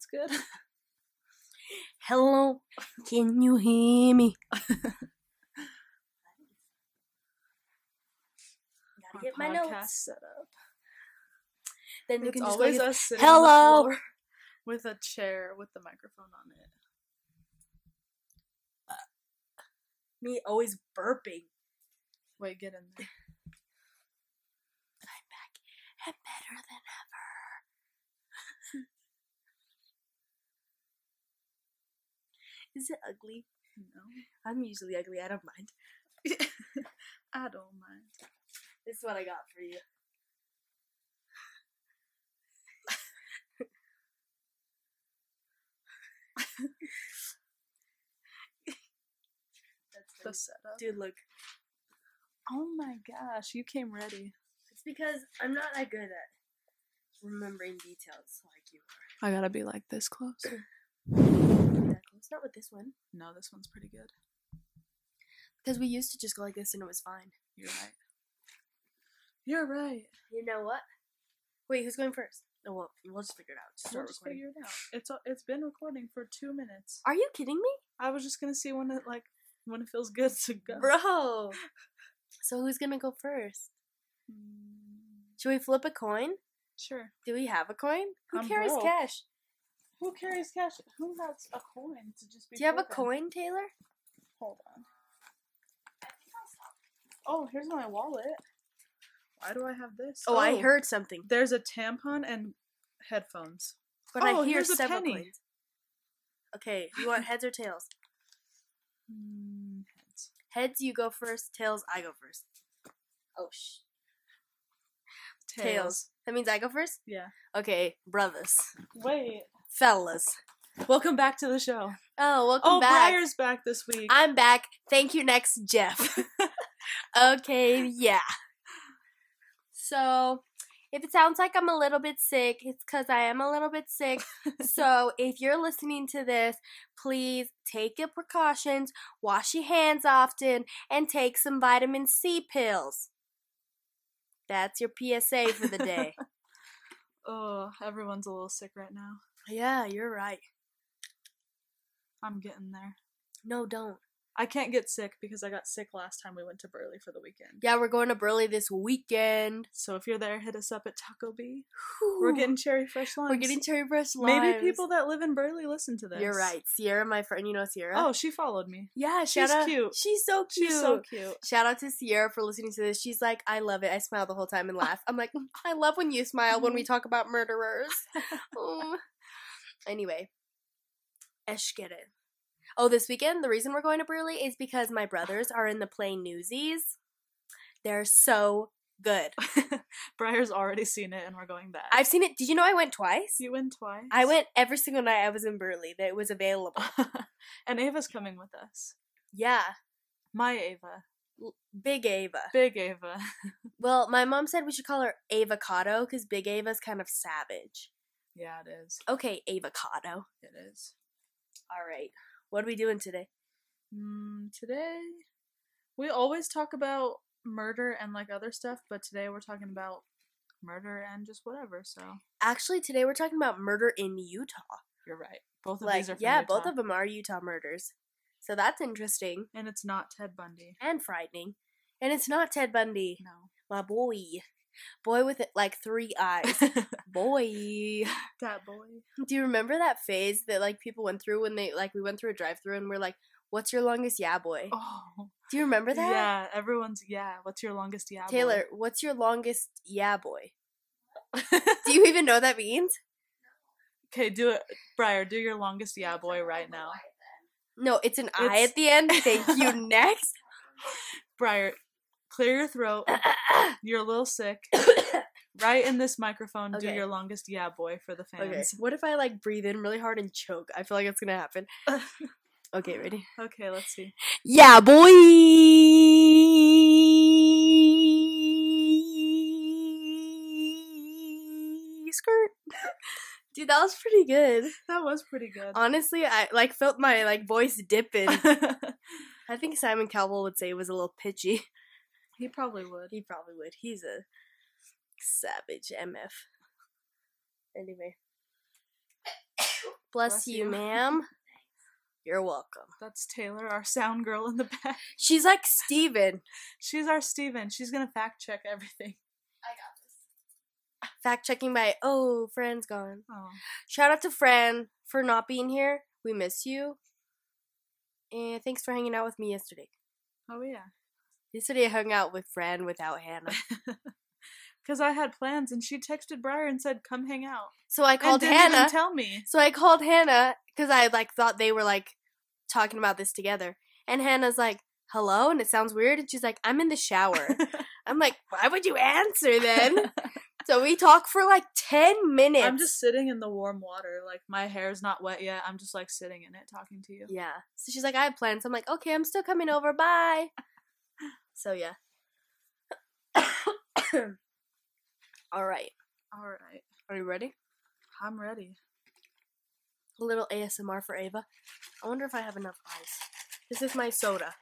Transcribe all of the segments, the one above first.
That's good. Hello, can you hear me? Gotta get my notes. set up. Then you It's can just always us sitting on the floor with a chair with the microphone on it. Uh, me always burping. Wait, get in there. I'm back and better than Is it ugly? No, I'm usually ugly. I don't mind. I don't mind. This is what I got for you. That's The setup. Dude, look. Oh my gosh, you came ready. It's because I'm not that good at remembering details like you are. I gotta be like this close. Not with this one. No, this one's pretty good. Because we used to just go like this and it was fine. You're right. You're right. You know what? Wait, who's going first? No, well, we'll just figure it out. Just We'll start just recording. figure it out. It's it's been recording for two minutes. Are you kidding me? I was just gonna see when it like when it feels good to go. Bro. So who's gonna go first? Mm, Should we flip a coin? Sure. Do we have a coin? Who I'm carries broke. cash? Who carries cash? Who has a coin to just be? Do you have a coin, Taylor? Hold on. Oh, here's my wallet. Why do I have this? Oh, I heard something. There's a tampon and headphones. But Oh, I hear here's a penny. coins. Okay, you want heads or tails? Mm, heads. Heads, you go first. Tails, I go first. Oh, sh. Tails. That means I go first? Yeah. Okay, brothers. Wait. Fellas. Welcome back to the show. Oh, welcome Oh, back. Briar's back this week. I'm back. Thank you, next, Jeff. okay, yeah. So, if it sounds like I'm a little bit sick, it's because I am a little bit sick. so, if you're listening to this, please take your precautions, wash your hands often, and take some vitamin C pills. That's your PSA for the day. oh, everyone's a little sick right now. Yeah, you're right. I'm getting there. No, don't. I can't get sick because I got sick last time we went to Burley for the weekend. Yeah, we're going to Burley this weekend. So if you're there, hit us up at Taco B. We're getting cherry fresh limes. we're getting cherry fresh limes. Maybe people that live in Burley listen to this. You're right. Sierra, my friend, you know Sierra? Oh, she followed me. yeah, she's out. cute. She's so cute. She's so cute. Shout out to Sierra for listening to this. She's like, I love it. I smile the whole time and laugh. I'm like, "Mm, I love when you smile when we talk about murderers. Oh. Anyway, Eshkere. Oh, this weekend, the reason we're going to Burley is because my brothers are in the play Newsies. They're so good. Briar's already seen it and we're going back. I've seen it. Did you know I went twice? You went twice. I went every single night I was in Burley that it was available. and Ava's coming with us. Yeah, My Ava. Big Ava. Big Ava. Well, my mom said we should call her Avocado because Big Ava's kind of savage. Yeah, it is. Okay, Avocado. It is. All right. What are we doing today? Mm, today, we always talk about murder and like other stuff, but today we're talking about murder and just whatever. So Actually, today we're talking about murder in Utah. you're right. Both of Like, these are from yeah, both of them are Utah murders. So that's interesting and it's not Ted Bundy. and frightening. And it's not Ted Bundy, No, my boy. Boy with it like three eyes. boy. that boy. Do you remember that phase that like people went through when they like we went through a drive-through and we're like, "What's your longest yeah boy?" Oh, Do you remember that? yeah. Everyone's yeah. What's your longest yeah? boy? Taylor, what's your longest yeah boy? Do you even know what that means? Okay, do it, Briar. Do your longest yeah boy right now, No, it's an I at the end. Thank you. Next. Briar. Clear your throat. You're a little sick. Right in this microphone, do your longest yeah boy for the okay. fans. What if I like breathe in really hard and choke? I feel like it's gonna happen. Okay, ready? Okay, let's see. Yeah, boy. Skirt. Dude, that was pretty good. That was pretty good. Honestly, I like felt my like voice dipping. I think Simon Cowell would say it was a little pitchy. He probably would. He probably would. He's a savage MF. Anyway. Bless, Bless you, you. ma'am. You're welcome. That's Taylor, our sound girl in the back. She's like Steven. She's our Steven. She's gonna fact check everything. I got this. Fact checking by oh, Fran's gone. Oh. Shout out to Fran for not being here. We miss you. And thanks for hanging out with me yesterday. Oh yeah. Yesterday he hung out with Fran without Hannah. Because I had plans and she texted Briar and said, come hang out. So I And called didn't Hannah. even tell me. so I called Hannah because I like thought they were like talking about this together. And Hannah's like, "Hello," and it sounds weird. And she's like, "I'm in the shower." I'm like, "Why would you answer then?" so we talk for like ten minutes. I'm just sitting in the warm water. Like my hair's not wet yet. I'm just like sitting in it talking to you. yeah. So she's like, "I have plans." I'm like, "Okay, I'm still coming over. Bye." So yeah. All right. All right. Are you ready? I'm ready. A little ASMR for Ava. I wonder if I have enough ice. This is my soda.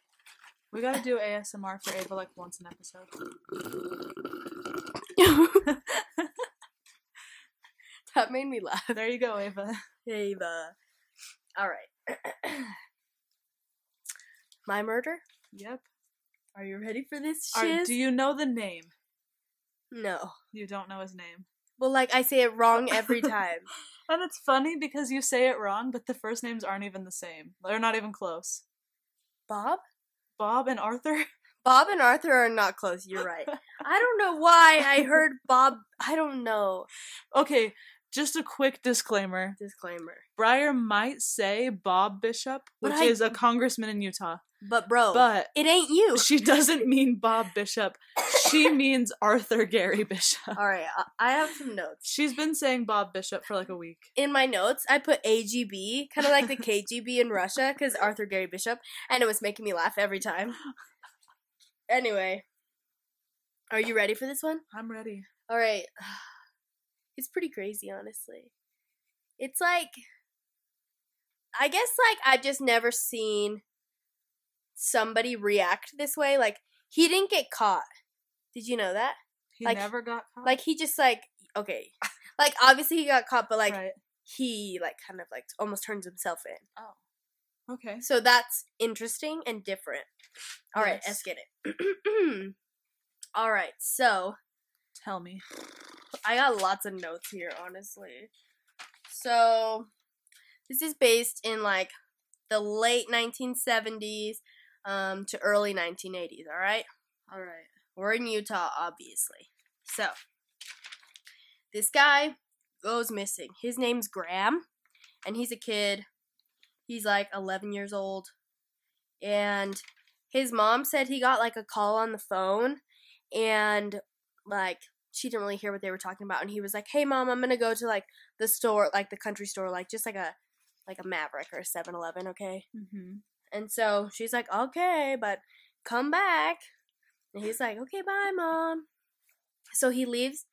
We gotta do ASMR for Ava like once an episode. that made me laugh. There you go, Ava. Ava. All right. my murder? Yep. Are you ready for this Are, do you know the name? No. You don't know his name. Well, like I say it wrong every time. And it's funny because you say it wrong, but the first names aren't even the same. They're not even close. Bob? Bob and Arthur? Bob and Arthur are not close. You're right. I don't know why I heard Bob. I don't know. Okay, just a quick disclaimer. Disclaimer. Briar might say Bob Bishop, which I- is a congressman in Utah, But bro, but it ain't you. she doesn't mean Bob Bishop. She means Arthur Gary Bishop. All right, I- I have some notes. She's been saying Bob Bishop for like a week. In my notes, I put AGB, kind of like the KGB in Russia, because Arthur Gary Bishop, and it was making me laugh every time. Anyway, are you ready for this one? I'm ready. All right. It's pretty crazy, honestly. It's like I guess like I've just never seen somebody react this way. Like he didn't get caught. Did you know that? He Like- never got caught. Like he just like okay. Like obviously he got caught, but like right. he like kind of like almost turns himself in. Oh. Okay. So that's interesting and different. All right, Yes. let's get it. All right, so Tell me. I got lots of notes here, honestly. So, this is based in like the late 1970s um, to early 1980s, all right? All right. We're in Utah, obviously. So, this guy goes missing. His name's Graham, and he's a kid. He's like 11 years old. And his mom said he got like a call on the phone, and like she didn't really hear what they were talking about. And he was like, "Hey, mom, I'm gonna go to like the store, like the country store, like just like a like a Maverick or a 7-Eleven, okay?" Mm-hmm. And so she's like, okay, but come back. And he's like, okay, bye, mom. So he leaves.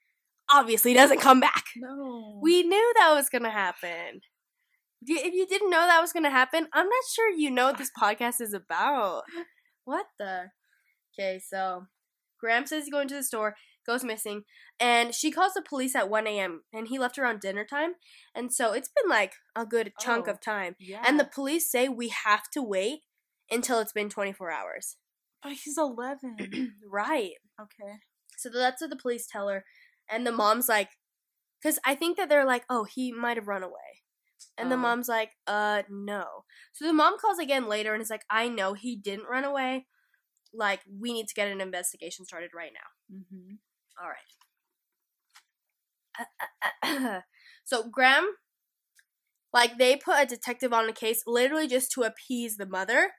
Obviously, doesn't come back. No. We knew that was going to happen. If you didn't know that was going to happen, I'm not sure you know what this podcast is about. What the? Okay, so Graham says he's going to the store, goes missing, and she calls the police at 1 a.m. and he left around dinner time. And so it's been like a good chunk Oh. of time. yeah. And the police say we have to wait until it's been 24 hours. but he's 11. right. okay. So that's what the police tell her. And the mom's like, because I think that they're like, oh, he might have run away. And the Oh. mom's like, uh, no. So the mom calls again later and is like, I know he didn't run away. Like, we need to get an investigation started right now. Mm-hmm. All right. so Graham, like they put a detective on the case literally just to appease the mother,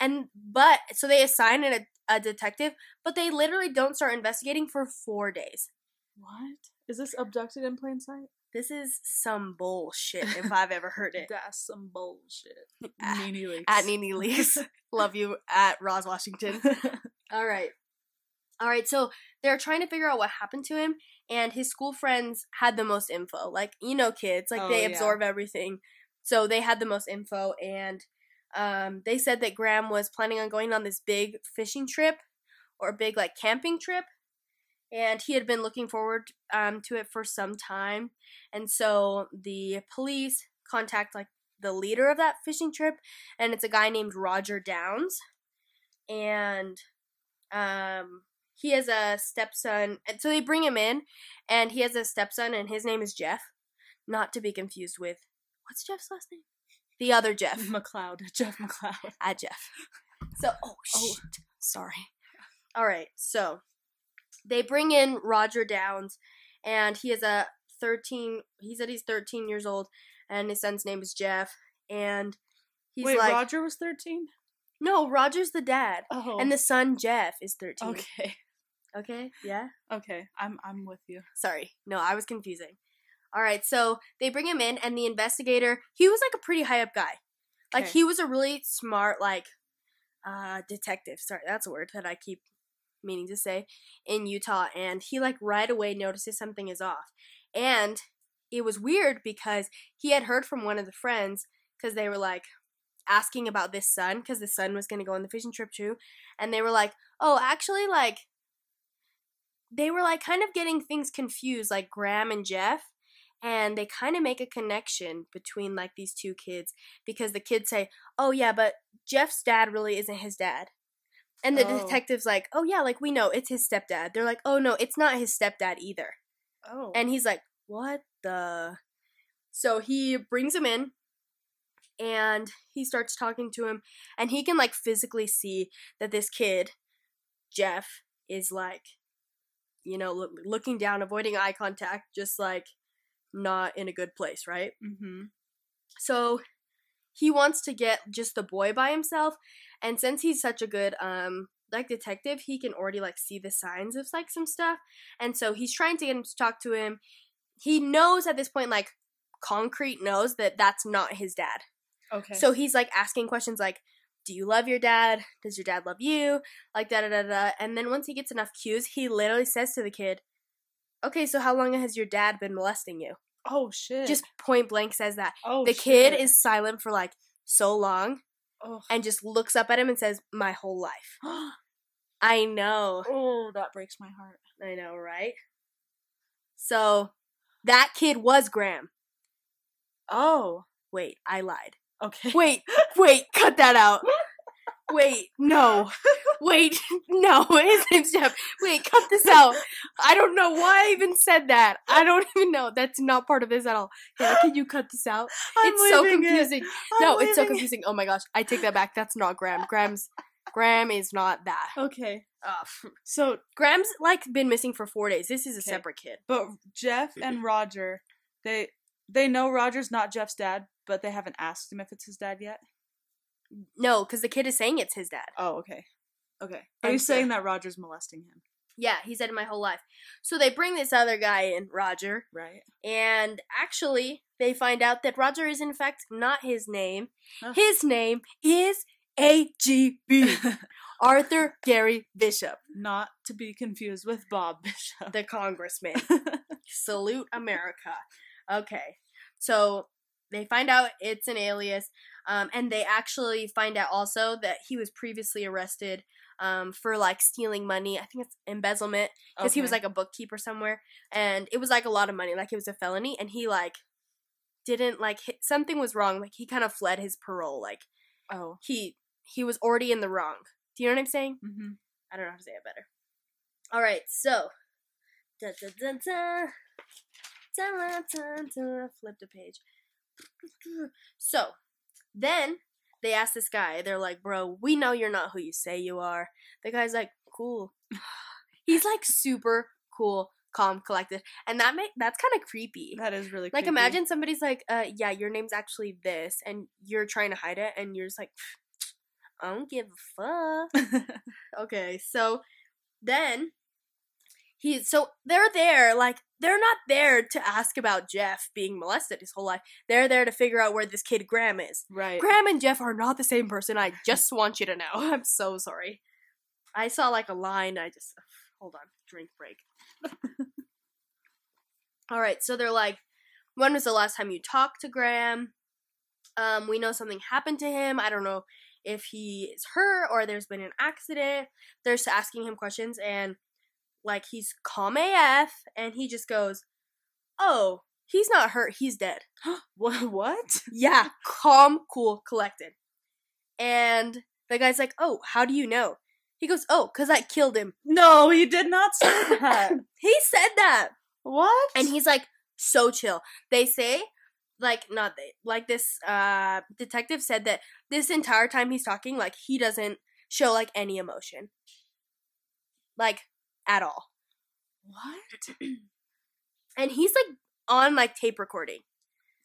and but so they assign a, a detective, but they literally don't start investigating for four days. What? Is this abducted in plain sight? This is some bullshit if I've ever heard it. That's some bullshit. Ah, NeNe Leakes. At Nene Lees, love you at Roz Washington. All right. All right, so they're trying to figure out what happened to him, and his school friends had the most info. Like, you know, kids, like Oh, they yeah. absorb everything. So they had the most info, and um, they said that Graham was planning on going on this big fishing trip or big, like, camping trip. And he had been looking forward um, to it for some time. And so the police contact, like, the leader of that fishing trip, and it's a guy named Roger Downs, and um, he has a stepson. And so they bring him in, and he has a stepson, and his name is Jeff, not to be confused with what's Jeff's last name? The other Jeff. McLeod. Jeff McLeod. at Jeff. So, oh, Oh. shit. Sorry. All right. So, they bring in Roger Downs, and he is a 13. He said he's 13 years old, and his son's name is Jeff. And he's Wait, like, Roger was 13? no, Roger's the dad, Oh. and the son Jeff is 13. Okay. Okay. Yeah. Okay. I'm I'm with you. Sorry. No, I was confusing. All right. So they bring him in, and the investigator, he was like a pretty high up guy. Like Okay. he was a really smart, like, uh, detective. Sorry, that's a word that I keep meaning to say in Utah. And he like right away notices something is off, and it was weird because he had heard from one of the friends because they were like asking about this son because the son was going to go on the fishing trip too, and they were like, oh, actually, like. They were like kind of getting things confused, like Graham and Jeff and they kind of make a connection between like these two kids because the kids say, "Oh yeah, but Jeff's dad really isn't his dad." And the Oh. detective's like, "Oh yeah, like we know it's his stepdad." They're like, "Oh no, it's not his stepdad either." Oh. And he's like, "What the?" So he brings him in and he starts talking to him and he can like physically see that this kid Jeff is like you know, loo- looking down, avoiding eye contact, just like not in a good place, right? mm-hmm. So he wants to get just the boy by himself, and since he's such a good um like detective, he can already like see the signs of like some stuff, and so he's trying to get him to talk to him. He knows at this point, like concrete knows that that's not his dad. Okay. So he's like asking questions like, "Do you love your dad? Does your dad love you?" Like da da da da. And then once he gets enough cues, he literally says to the kid, "Okay, so how long has your dad been molesting you?" oh shit. Just point blank says that. oh the kid is silent for like so long Oh. and just looks up at him and says, "My whole life." I know. oh, that breaks my heart. I know, right? So that kid was Graham. Oh. Wait, I lied. Okay. Wait, wait, cut that out. Wait, no. Wait, no, his name's Jeff. Wait, cut this out. I don't know why I even said that. I don't even know. That's not part of this at all. Yeah, can you cut this out? I'm it's so leaving it. confusing. No, it's so leaving it. confusing. Oh my gosh, I take that back. That's not Graham. Graham's Graham is not that. Okay. Ugh. So, Graham's like been missing for four days. This is a Okay. separate kid. but Jeff and Roger, they they know Roger's not Jeff's dad, but they haven't asked him if it's his dad yet. No, because the kid is saying it's his dad. Oh, okay. Okay. Are you saying that Roger's molesting him? Yeah, he said it my whole life. So they bring this other guy in, Roger, Right. and actually they find out that Roger is in fact not his name. Huh. His name is AGB, Arthur Gary Bishop, not to be confused with Bob Bishop. the congressman. Salute America. Okay, so they find out it's an alias, um, and they actually find out also that he was previously arrested um, for like stealing money. I think it's embezzlement because he was like a bookkeeper somewhere, and it was like a lot of money, like it was a felony, and he like didn't like hit, something was wrong. Like he kind of fled his parole. Like oh. he he was already in the wrong. Do you know what I'm saying? Mm-hmm. I don't know how to say it better. All right, so da, da, da, da. Da, da, da, da. flip the page. So then they ask this guy. They're like, "Bro, we know you're not who you say you are." The guy's like, "Cool." He's like super cool, calm, collected, and that make that's kind of creepy. That is really creepy. Like creepy. imagine somebody's like, uh, yeah, your name's actually this, and you're trying to hide it, and you're just like, I don't give a fuck. Okay, so then he so they're there, like they're not there to ask about Jeff being molested his whole life. They're there to figure out where this kid Graham is. right. Graham and Jeff are not the same person. I just want you to know. I'm so sorry. I saw like a line. I just hold on. Drink break. All right. So they're like, when was the last time you talked to Graham? Um, we know something happened to him. I don't know if he is hurt or there's been an accident. They're just asking him questions and like he's calm AF and he just goes, "Oh, He's not hurt. He's dead. what? What? Yeah, calm, cool, collected. And the guy's like, "Oh, how do you know?" He goes, "Oh, cuz I killed him." No, he did not say that. He said that. what? And he's like, "So chill." They say like not they like this uh detective said that this entire time he's talking like he doesn't show like any emotion. Like at all. what? And he's like on like tape recording.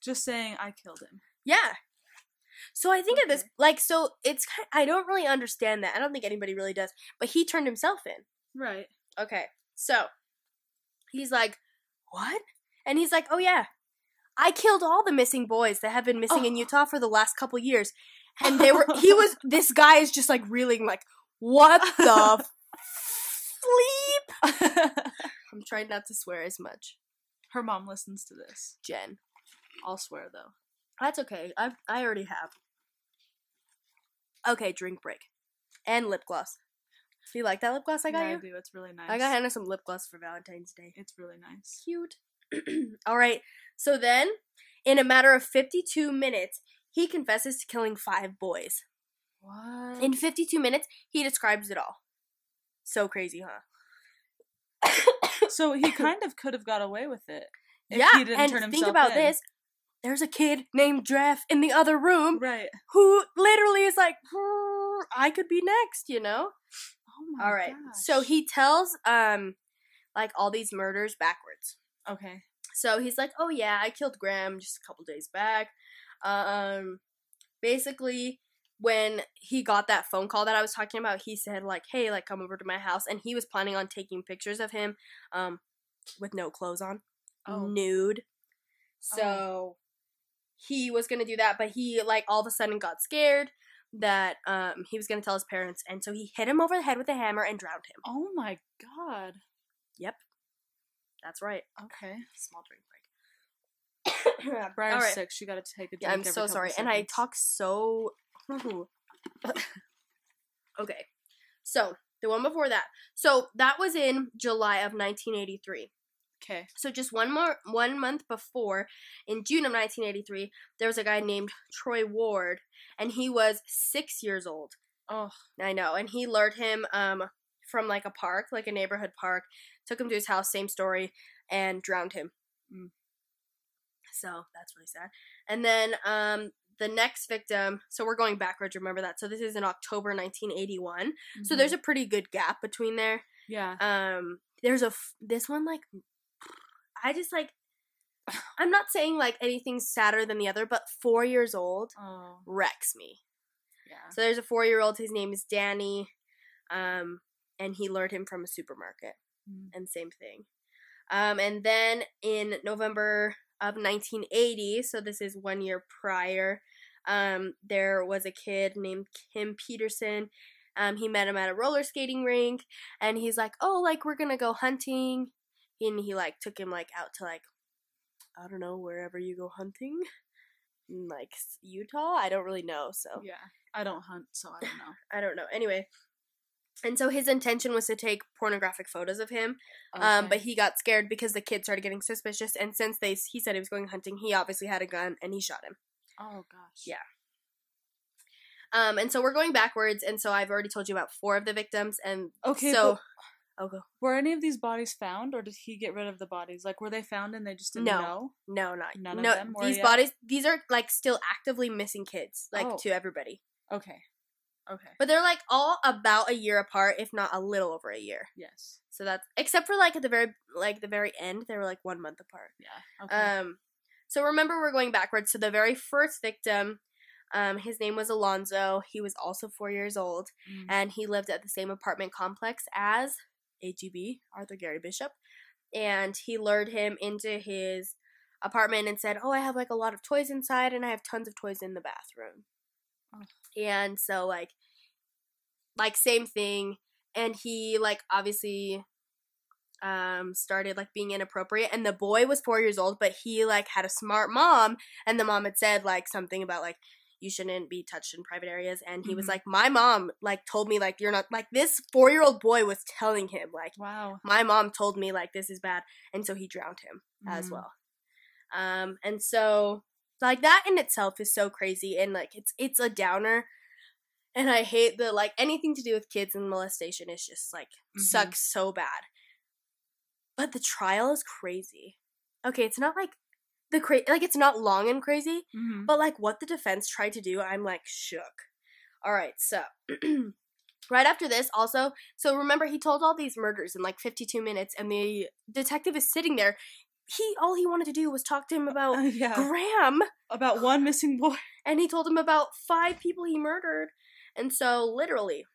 Just saying, I killed him. Yeah. So I think at this like so it's I don't really understand that. I don't think anybody really does. But he turned himself in. Right. Okay. So he's like, "What?" And he's like, "Oh yeah. I killed all the missing boys that have been missing in Oh. Utah for the last couple years." And they were he was this guy is just like reeling like, "What the f- sleep?" I'm trying not to swear as much. Her mom listens to this. Jen. I'll swear though. That's okay. I've I already have. Okay, drink break. And lip gloss. Do you like that lip gloss I got yeah, you? I do. It's really nice. I got Hannah some lip gloss for Valentine's Day. It's really nice. Cute. All right. So then, in a matter of 52 minutes, he confesses to killing five boys. What? In 52 minutes, he describes it all. So crazy, huh? So he kind of could have got away with it. If yeah, he didn't and think about in. this. There's a kid named Jeff in the other room Right. who literally is like, "Hmm, I could be next, you know? Oh my god. All right. gosh. So he tells um like all these murders backwards. Okay. So he's like, "Oh yeah, I killed Graham just a couple days back." Um basically when he got that phone call that I was talking about, he said like, "Hey, like come over to my house." And he was planning on taking pictures of him um with no clothes on, Oh. nude. So he was going to do that, but he like all of a sudden got scared that um he was going to tell his parents and so he hit him over the head with a hammer and drowned him. Oh my god. Yep. That's right. Okay. Small drink break. Briar's All right. sick. She got to take a drink. Yeah, I'm so sorry. And I talk so. Okay. So, the one before that. So, that was in July of 1983. Okay. So, just one more one month before, in June of 1983, there was a guy named Troy Ward, and he was six years old. Oh. I know. And he lured him um, from like a park, like a neighborhood park, took him to his house, same story, and drowned him. Mm. So that's really sad. And then um, the next victim, so we're going backwards, remember that. So this is in October 1981. So mhm. there's a pretty good gap between there. yeah. Um, there's a, f- this one, like, I just like, I'm not saying like anything sadder than the other, but four years old Oh. wrecks me. Yeah. So there's a four year old. His name is Danny, um, and he lured him from a supermarket. Mm. And same thing. Um, and then in November of 1980, so this is one year prior, um, there was a kid named Kim Peterson. Um, he met him at a roller skating rink, and he's like, "Oh, like we're gonna go hunting," and he like took him like out to like, I don't know, wherever you go hunting, in, like Utah. I don't really know, so Yeah. I don't hunt, so I don't know. I don't know. Anyway, and so his intention was to take pornographic photos of him, um, but he got scared because the kids started getting suspicious. And since they he said he was going hunting, he obviously had a gun and he shot him. Oh gosh. Yeah. Um, and so we're going backwards, and so I've already told you about four of the victims, and Okay. so but oh go were any of these bodies found, or did he get rid of the bodies? Like, were they found and they just didn't No. know? no not None of no them were these yet? bodies these are like still actively missing kids like Oh. to everybody, Okay. Okay. but they're like all about a year apart, if not a little over a year. Yes. So that's except for like at the very like the very end, they were like one month apart. Yeah. Okay. Um, so remember, we're going backwards. So the very first victim, um, his name was Alonzo. He was also four years old, Mm. and he lived at the same apartment complex as AGB Arthur Gary Bishop. And he lured him into his apartment and said, "Oh, I have like a lot of toys inside, and I have tons of toys in the bathroom." Oh. And so like, like same thing. And he like obviously um started like being inappropriate and the boy was 4 years old but he like had a smart mom and the mom had said like something about like you shouldn't be touched in private areas and he was Mhm. like my mom like told me like you're not like this 4-year-old boy was telling him like wow. my mom told me like this is bad and so he drowned him as Mm. well Um, and so like that in itself is so crazy and like it's it's a downer. And I hate the like anything to do with kids and molestation is just like Mhm. sucks so bad. But the trial is crazy. Okay, it's not like the cra- like it's not long and crazy, Mhm. but like what the defense tried to do, I'm like shook. All right, so right after this, also, so remember he told all these murders in like 52 minutes, and the detective is sitting there. He all he wanted to do was talk to him about Uh, yeah. Graham, About one missing boy. and he told him about five people he murdered, and so literally.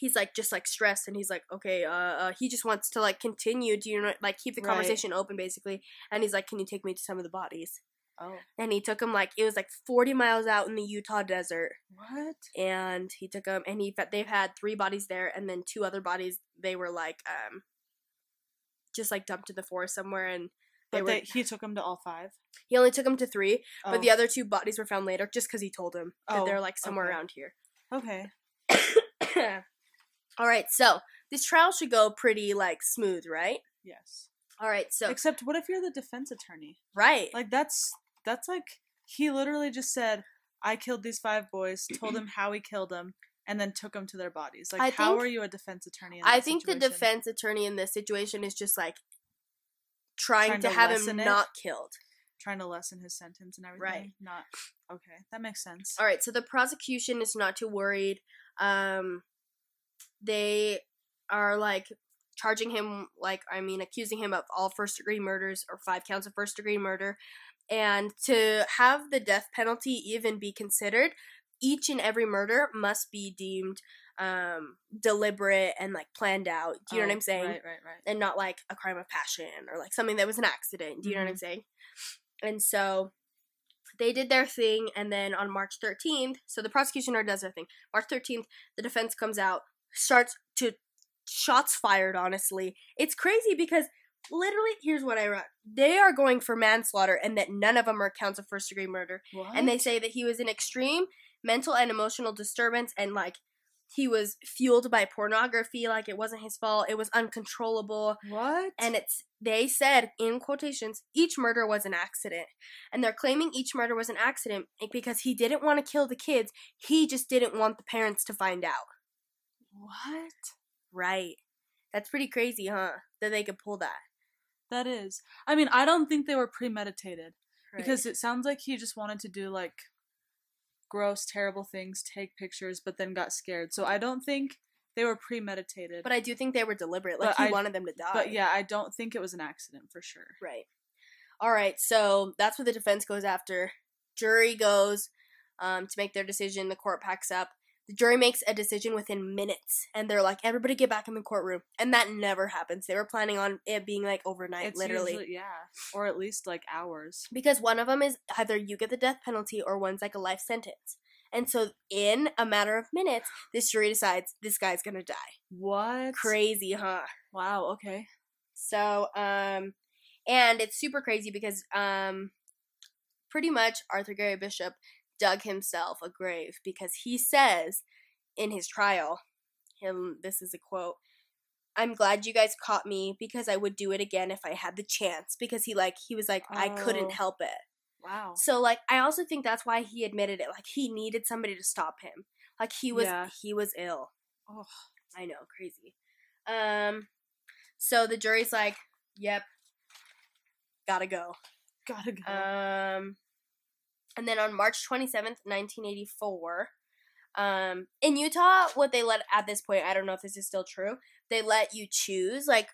He's like just like stressed, and he's like, okay, uh, uh, he just wants to like continue, do you know, like keep the Right. conversation open, basically. And he's like, can you take me to some of the bodies? Oh. and he took him like it was like 40 miles out in the Utah desert What? and he took him and he they've had three bodies there and then two other bodies they were like um just like dumped in the forest somewhere and they But were they, he took him to all five. he only took him to 3 but Oh. the other two bodies were found later just cuz he told him that Oh, they're like somewhere okay. around here Okay. all right so this trial should go pretty like smooth right Yes. all right so Except, what if you're the defense attorney? right Like that's that's like he literally just said, "I killed these five boys," told them how he killed them, and then took them to their bodies. Like, I how think- are you a defense attorney? In I that think the situation? defense attorney in this situation is just like trying, Trying to, to have him lessen it? not killed. Trying to lessen his sentence and everything. Right. Not okay. That makes sense. All right, so the prosecution is not too worried. Um, they are like charging him, like I mean, accusing him of all first degree murders or five counts of first degree murder, and to have the death penalty even be considered, each and every murder must be deemed um deliberate and like planned out. Do you know what Oh, I'm saying? Right. Right. Right. and not like a crime of passion or like something that was an accident. Do you know what I'm saying? And so they did their thing, and then on March 13th, so the prosecution already does their thing. March 13th, the defense comes out, starts to shots fired. Honestly, it's crazy because literally, here's what I wrote: they are going for manslaughter, and that none of them are counts of first degree murder. What? And they say that he was in extreme mental and emotional disturbance, and like he was fueled by pornography, like it wasn't his fault, it was uncontrollable what? and it's they said in quotations each murder was an accident and they're claiming each murder was an accident because he didn't want to kill the kids he just didn't want the parents to find out what? right that's pretty crazy huh that they could pull that That is. I mean, I don't think they were premeditated Right. because it sounds like he just wanted to do like gross, terrible things, take pictures, but then got scared. So I don't think they were premeditated. but i do think they were deliberate like But he I- wanted them to die But yeah, I don't think it was an accident for sure. right all right so that's what the defense goes after jury goes um, to make their decision the court packs up the jury makes a decision within minutes and they're like everybody get back in the courtroom and that never happens they were planning on it being like overnight It's literally usually- yeah, or at least like hours. because one of them is either you get the death penalty or one's like a life sentence and so in a matter of minutes this jury decides this guy's gonna die What? crazy huh Wow. Okay. so um and it's super crazy because um pretty much arthur gary bishop dug himself a grave because he says in his trial him this is a quote i'm glad you guys caught me because i would do it again if i had the chance because he like he was like i Oh. couldn't help it Wow. so like I also think that's why he admitted it. Like he needed somebody to stop him. Like he was Yeah. he was ill. Oh, I know, crazy. Um so the jury's like, "Yep. Got to go." gotta go. Um and then on March 27th, 1984, um in Utah what they let at this point, I don't know if this is still true. They let you choose like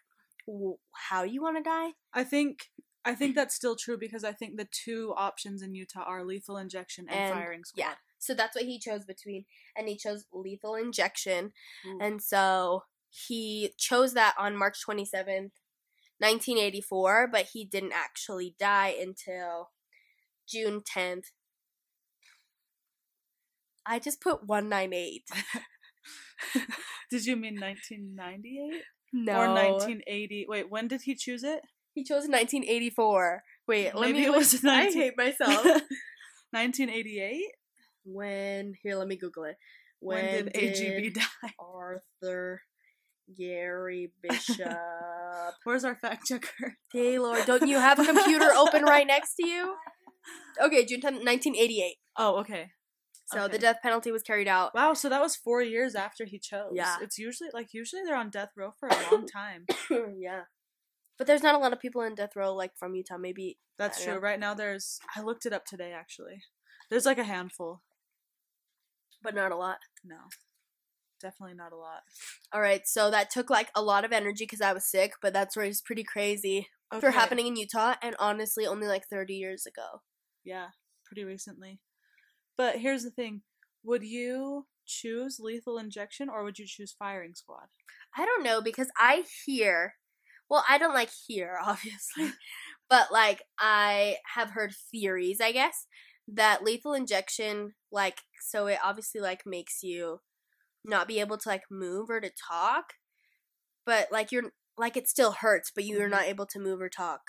w- how you want to die. I think I think that's still true because I think the two options in Utah are lethal injection and, And- firing squad. yeah. So that's what he chose between and he chose lethal injection. Ooh. And so he chose that on March 27th, 1984, but he didn't actually die until June 10th. I just put 198. Did you mean 1998 No. or 1980? Wait, when did he choose it? He chose 1984. Wait, let Maybe me it was I hate myself. 1988. when here, let me Google it. When, did AGB die? Arthur Gary Bishop. Where's our fact checker? Taylor, don't you have a computer open right next to you? Okay, June 10th, 1988. Oh, okay. So Okay. the death penalty was carried out. Wow, so that was four years after he chose. Yeah. It's usually like usually they're on death row for a long time. yeah. But there's not a lot of people in death row like from Utah. Maybe That's true. know. Right now there's I looked it up today actually. There's like a handful. but not a lot. No. Definitely not a lot. All right, so that took like a lot of energy because I was sick, but that story is pretty crazy for happening in Utah and honestly only like 30 years ago. Yeah, pretty recently. But here's the thing. Would you choose lethal injection or would you choose firing squad? I don't know because I hear, well, I don't like hear obviously, but like I have heard theories, I guess, that lethal injection, like, so it obviously like makes you not be able to like move or to talk, but like you're like it still hurts, but you're Mhm. not able to move or talk.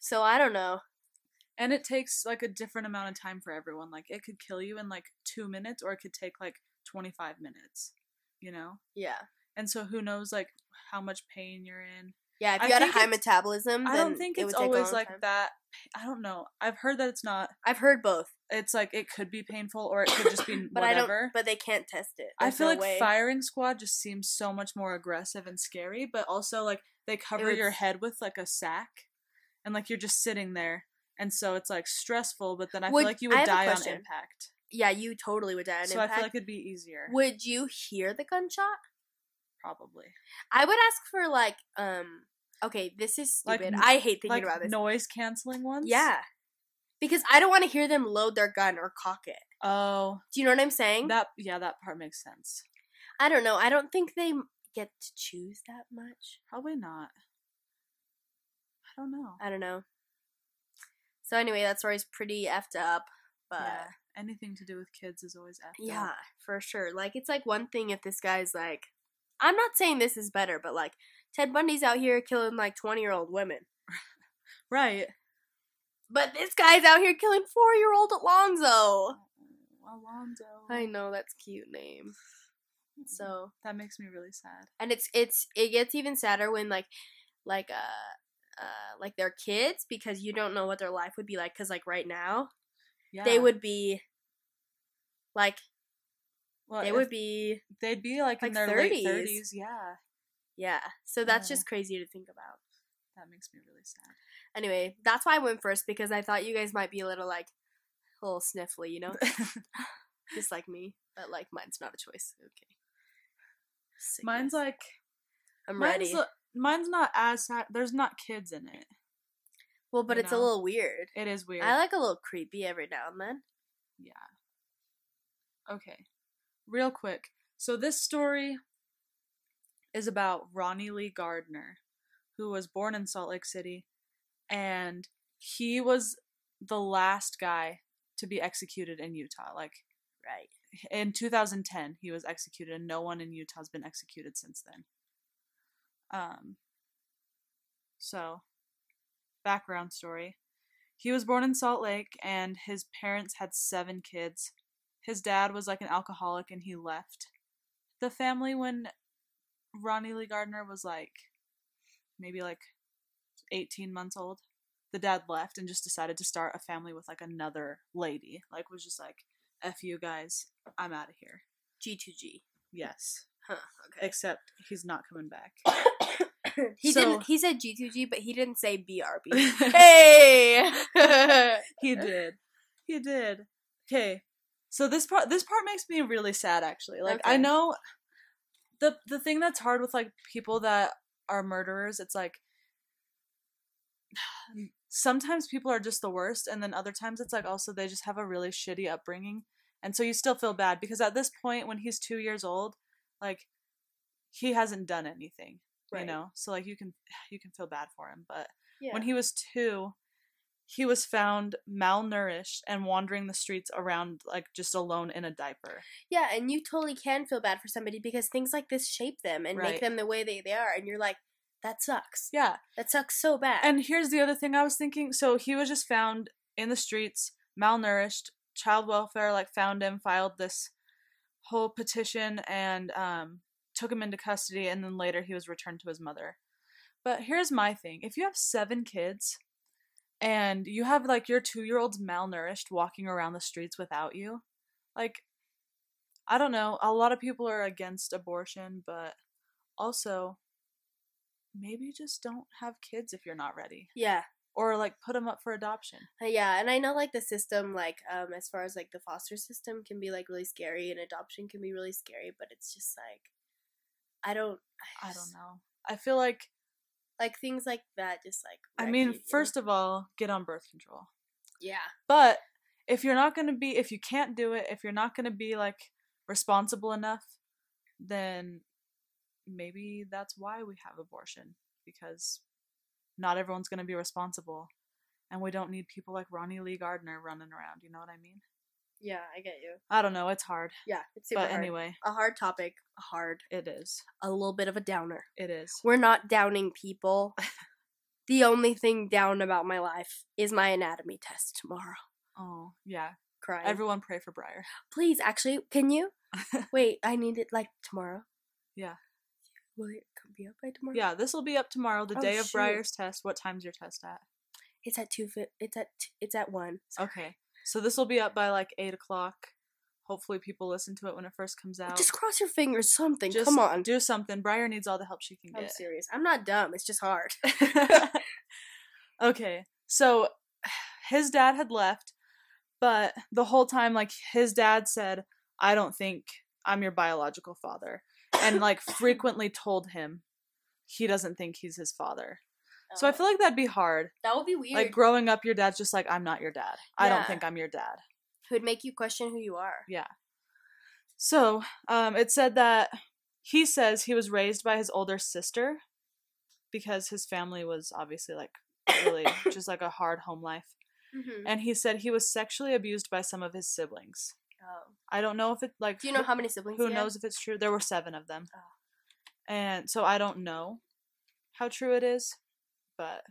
So I don't know. And it takes like a different amount of time for everyone. Like it could kill you in like 2 minutes or it could take like 25 minutes, you know? Yeah. And so who knows like how much pain you're in. Yeah, if I you had a high metabolism, I don't think it it's would take a always like time. that. I don't know. I've heard that it's not. I've heard both, It's like it could be painful or it could just be but I whatever. don't. But they can't test it. I feel no like way. firing squad just seems so much more aggressive and scary, but also like they cover your head with like a sack, and like you're just sitting there, and so it's like stressful. But then I Would- feel like you would die on impact. Yeah, you totally would die on So impact. So I feel like it'd be easier, would you hear the gunshot? probably. I would ask for like um. Okay, this is Like stupid. n- I hate thinking Like about this. noise canceling ones. Yeah, because I don't want to hear them load their gun or cock it. Oh, Do you know what I'm saying? that yeah, that part makes sense. I don't know. I don't think they get to choose that much. Probably not. I don't know. I don't know. So anyway, that story's pretty effed up, but yeah, anything to do with kids is always effed Yeah, up. Yeah, for sure. Like it's like one thing if this guy's like I'm not saying this is better, but like Ted Bundy's out here killing like 20-year-old women. Right. But this guy's out here killing 4-year-old Alonzo. Alonzo. I know that's a cute name. So, that makes me really sad. and it's it's it gets even sadder when like like uh uh like they're kids because you don't know what their life would be like cuz like right now Yeah. they would be like Well, they would be They'd be like, in like their late 30s. Yeah. yeah. So that's Yeah. just crazy to think about. That makes me really sad. Anyway, that's why I went first because I thought you guys might be a little like a little sniffly, you know, just like me. But like mine's not a choice. Okay. mine's like I'm mine's ready. li- mine's not as sad. There's not kids in it. well, but you it's a little weird. It is weird. I like a little creepy every now and then. Yeah. Okay. Real quick. So this story is about Ronnie Lee Gardner, who was born in Salt Lake City, and he was the last guy to be executed in Utah. Like Right. in 2010, he was executed, and no one in Utah has been executed since then. Um. So, background story. He was born in Salt Lake, and his parents had seven kids. His dad was like an alcoholic, and he left the family when Ronnie Lee Gardner was like maybe like 18 months old. The dad left and just decided to start a family with like another lady. Like, was just like, F you guys, I'm out of here. G2G. Yes. Huh. Okay. Except he's not coming back. he So- didn't. He said G2G, but he didn't say BRB. hey. he did. He did. Okay. So this part this part makes me really sad actually. Like I know the the thing that's hard with like people that are murderers, it's like sometimes people are just the worst and then other times it's like also they just have a really shitty upbringing. And so you still feel bad because at this point when he's 2 years old, like he hasn't done anything, you know. So like you can you can feel bad for him, but yeah. when he was two, he was found malnourished and wandering the streets around like just alone in a diaper. Yeah, and you totally can feel bad for somebody because things like this shape them and Right. make them the way they, they are, and you're like, that sucks. Yeah. That sucks so bad. And here's the other thing I was thinking. So he was just found in the streets, malnourished. Child welfare like found him, filed this whole petition, and um, took him into custody and then later he was returned to his mother. But here's my thing. If you have 7 kids and you have like your 2-year-old's malnourished walking around the streets without you, like I don't know, a lot of people are against abortion, but also maybe just don't have kids if you're not ready Yeah. or like put them up for adoption. Uh, Yeah, and I know like the system, like um, as far as like the foster system can be like really scary, and adoption can be really scary, but it's just like, I don't, I don't know. I feel like like things like that. Just like I mean, you first of all, get on birth control. yeah, But if you're not going to be if you can't do it, if you're not going to be like responsible enough, then maybe that's why we have abortion because not everyone's going to be responsible. And we don't need people like Ronnie Lee Gardner running around, you know what I mean? Yeah, I get you. I don't know, it's hard. Yeah, it's super but hard. anyway, a hard topic, hard, it is. a little bit of a downer. It is. We're not downing people. the only thing down about my life is my anatomy test tomorrow. Oh, yeah. Crying. Everyone pray for Briar. Please, actually, can you? Wait, I need it like tomorrow. Yeah. Will it come be up by tomorrow? Yeah, this will be up tomorrow, the Oh, day of shoot. Briar's test. What time's your test at? It's at two. It's at. It's at one. Sorry. Okay. So this will be up by like eight o'clock. Hopefully people listen to it when it first comes out. Just cross your fingers. Something. Just Come on. Do something. Briar needs all the help she can I'm get. serious. I'm not dumb. It's just hard. okay. So his dad had left, but the whole time like his dad said, "I don't think I'm your biological father." And like frequently told him he doesn't think he's his father. So I feel like that'd be hard. that would be weird. Like growing up your dad's just like, "I'm not your dad. I don't Yeah. think I'm your dad." it would make you question who you are. Yeah. So, um, it said that he says he was raised by his older sister because his family was obviously like really just like a hard home life. Mm-hmm. And he said he was sexually abused by some of his siblings. Oh. I don't know if it like Do you know how many siblings? who he had? knows if it's true. There were 7 of them. Oh. And so I don't know how true it is, but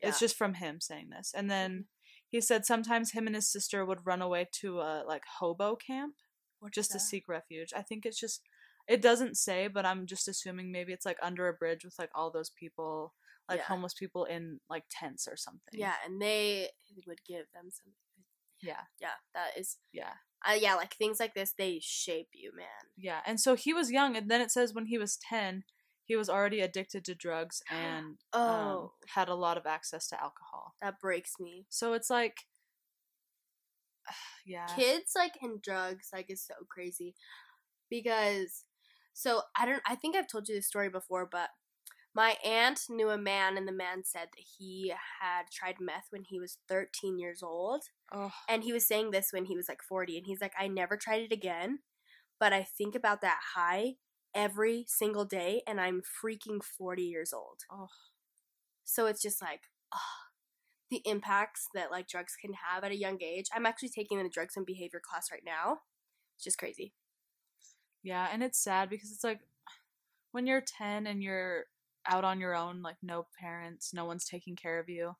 it's just from him saying this. And then he said sometimes him and his sister would run away to a like hobo camp What's just to seek refuge. I think it's just it doesn't say, but I'm just assuming maybe it's like under a bridge with like all those people, like Yeah. homeless people in like tents or something. Yeah, and they would give them some. Yeah. Yeah, that is. Yeah. Uh, yeah, like things like this, they shape you, man. Yeah. And so he was young and then it says when he was 10, he was already addicted to drugs and um, Oh. had a lot of access to alcohol. That breaks me. So it's like yeah. Kids like and drugs like is so crazy because so I don't I think I've told you this story before, but my aunt knew a man and the man said that he had tried meth when he was 13 years old Oh, and he was saying this when he was like 40 and he's like I never tried it again, but I think about that high every single day and I'm freaking 40 years old. oh. So it's just like ah, the impacts that like drugs can have at a young age. I'm actually taking the drugs and behavior class right now. It's just crazy. Yeah, and it's sad because it's like when you're 10 and you're out on your own, like no parents, no one's taking care of you.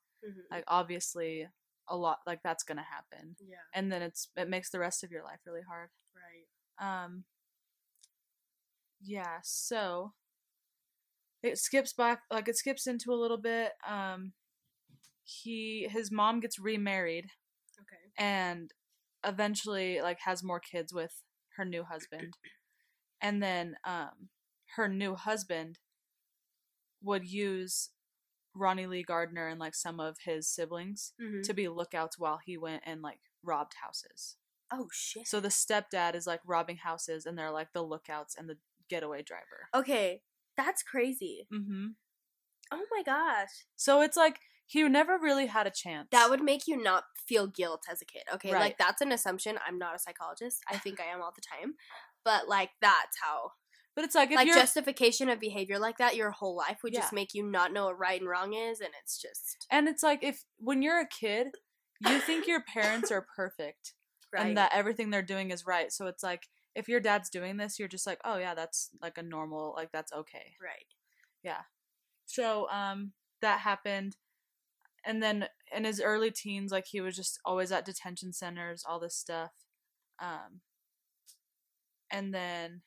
Like obviously a lot like that's going to happen. yeah, And then it's it makes the rest of your life really hard. right. Um yeah, so it skips back like it skips into a little bit um he his mom gets remarried Okay. and eventually like has more kids with her new husband and then um her new husband would use Ronnie Lee Gardner and like some of his siblings Mm-hmm. to be lookouts while he went and like robbed houses. oh shit. So the stepdad is like robbing houses and they're like the lookouts and the getaway driver. okay, that's crazy. Mhm. Oh my gosh, So it's like he never really had a chance. that would make you not feel guilt as a kid. Okay, Right. like that's an assumption. I'm not a psychologist. I think I am all the time, but like that's how But it's like if like justification of behavior like that your whole life would just make you not know what right and wrong is, and it's just and it's like if when you're a kid, you think your parents are perfect right. and that everything they're doing is right. So it's like if your dad's doing this, you're just like, "Oh yeah, that's like a normal like that's okay." right. Yeah. So um that happened and then in his early teens like he was just always at detention centers, all this stuff. Um and then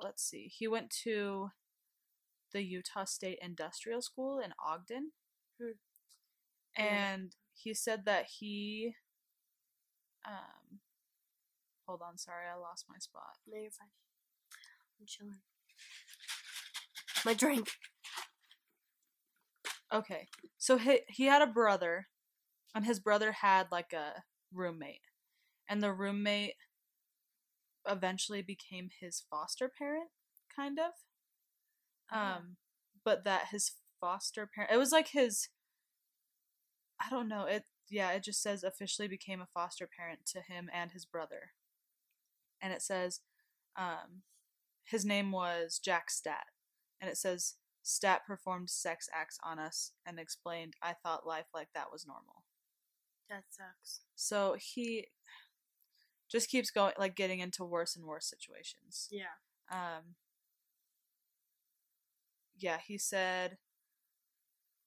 let's see. He went to the Utah State Industrial School in Ogden. Hmm. And he said that he um hold on, sorry, I lost my spot. No, you're fine. I'm chilling. My drink. Okay. So he he had a brother and his brother had like a roommate. And the roommate eventually became his foster parent, kind of. Oh. Um but that his foster parent it was like his I don't know, it yeah, it just says officially became a foster parent to him and his brother. And it says um his name was Jack Stat. And it says Stat performed sex acts on us and explained I thought life like that was normal. That sucks. So he just keeps going like getting into worse and worse situations. Yeah. Um yeah, he said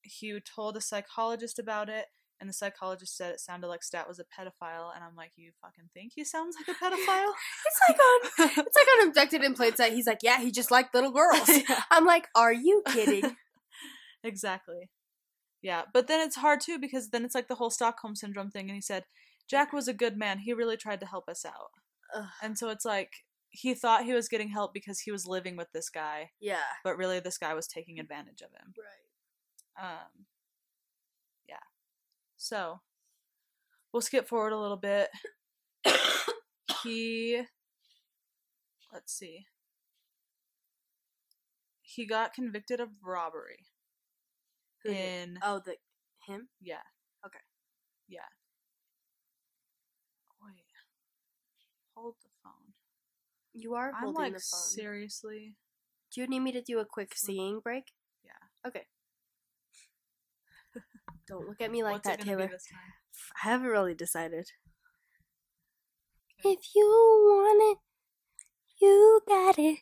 he told a psychologist about it and the psychologist said it sounded like Stat was a pedophile and I'm like, You fucking think he sounds like a pedophile? It's like on it's like on abducted in plain sight. He's like, yeah, he just liked little girls. Yeah. I'm like, are you kidding? exactly. Yeah, but then it's hard too because then it's like the whole Stockholm syndrome thing and he said Jack was a good man. He really tried to help us out. Ugh. And so it's like he thought he was getting help because he was living with this guy, yeah. but really this guy was taking advantage of him. Right. Um. So we'll skip forward a little bit. he let's see. He got convicted of robbery Who did? in Oh, the him? yeah. Okay. Yeah. Wait. Hold the phone. You are I'm holding like the phone. seriously. Do you need me to do a quick singing break? Yeah. Okay. Don't look at me like What's that, it gonna be Taylor. I haven't really decided. Okay. If you want it, you got it.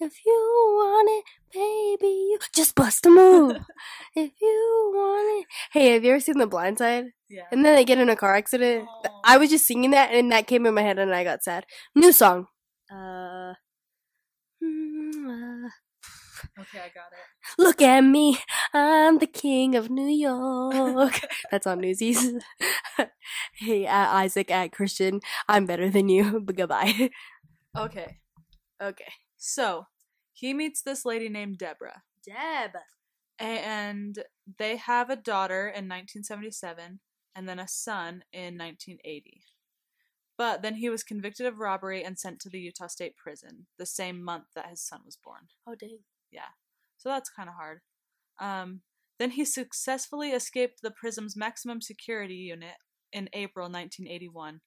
If you want it, baby, you just bust a move. if you want it. Hey, have you ever seen The Blind Side? Yeah. And then they get in a car accident. Th- I was just singing that, and that came in my head, and I got sad. New song. Uh. mm, uh, Okay, I got it. Look at me, I'm the king of New York. That's on Newsies. hey, at Isaac, at Christian, I'm better than you. But goodbye. Okay. okay. So he meets this lady named Deborah. Deb. And they have a daughter in 1977 and then a son in 1980. But then he was convicted of robbery and sent to the Utah State Prison the same month that his son was born. Oh dang. So that's kind of hard. Um, then he successfully escaped the prison's maximum security unit in April 1981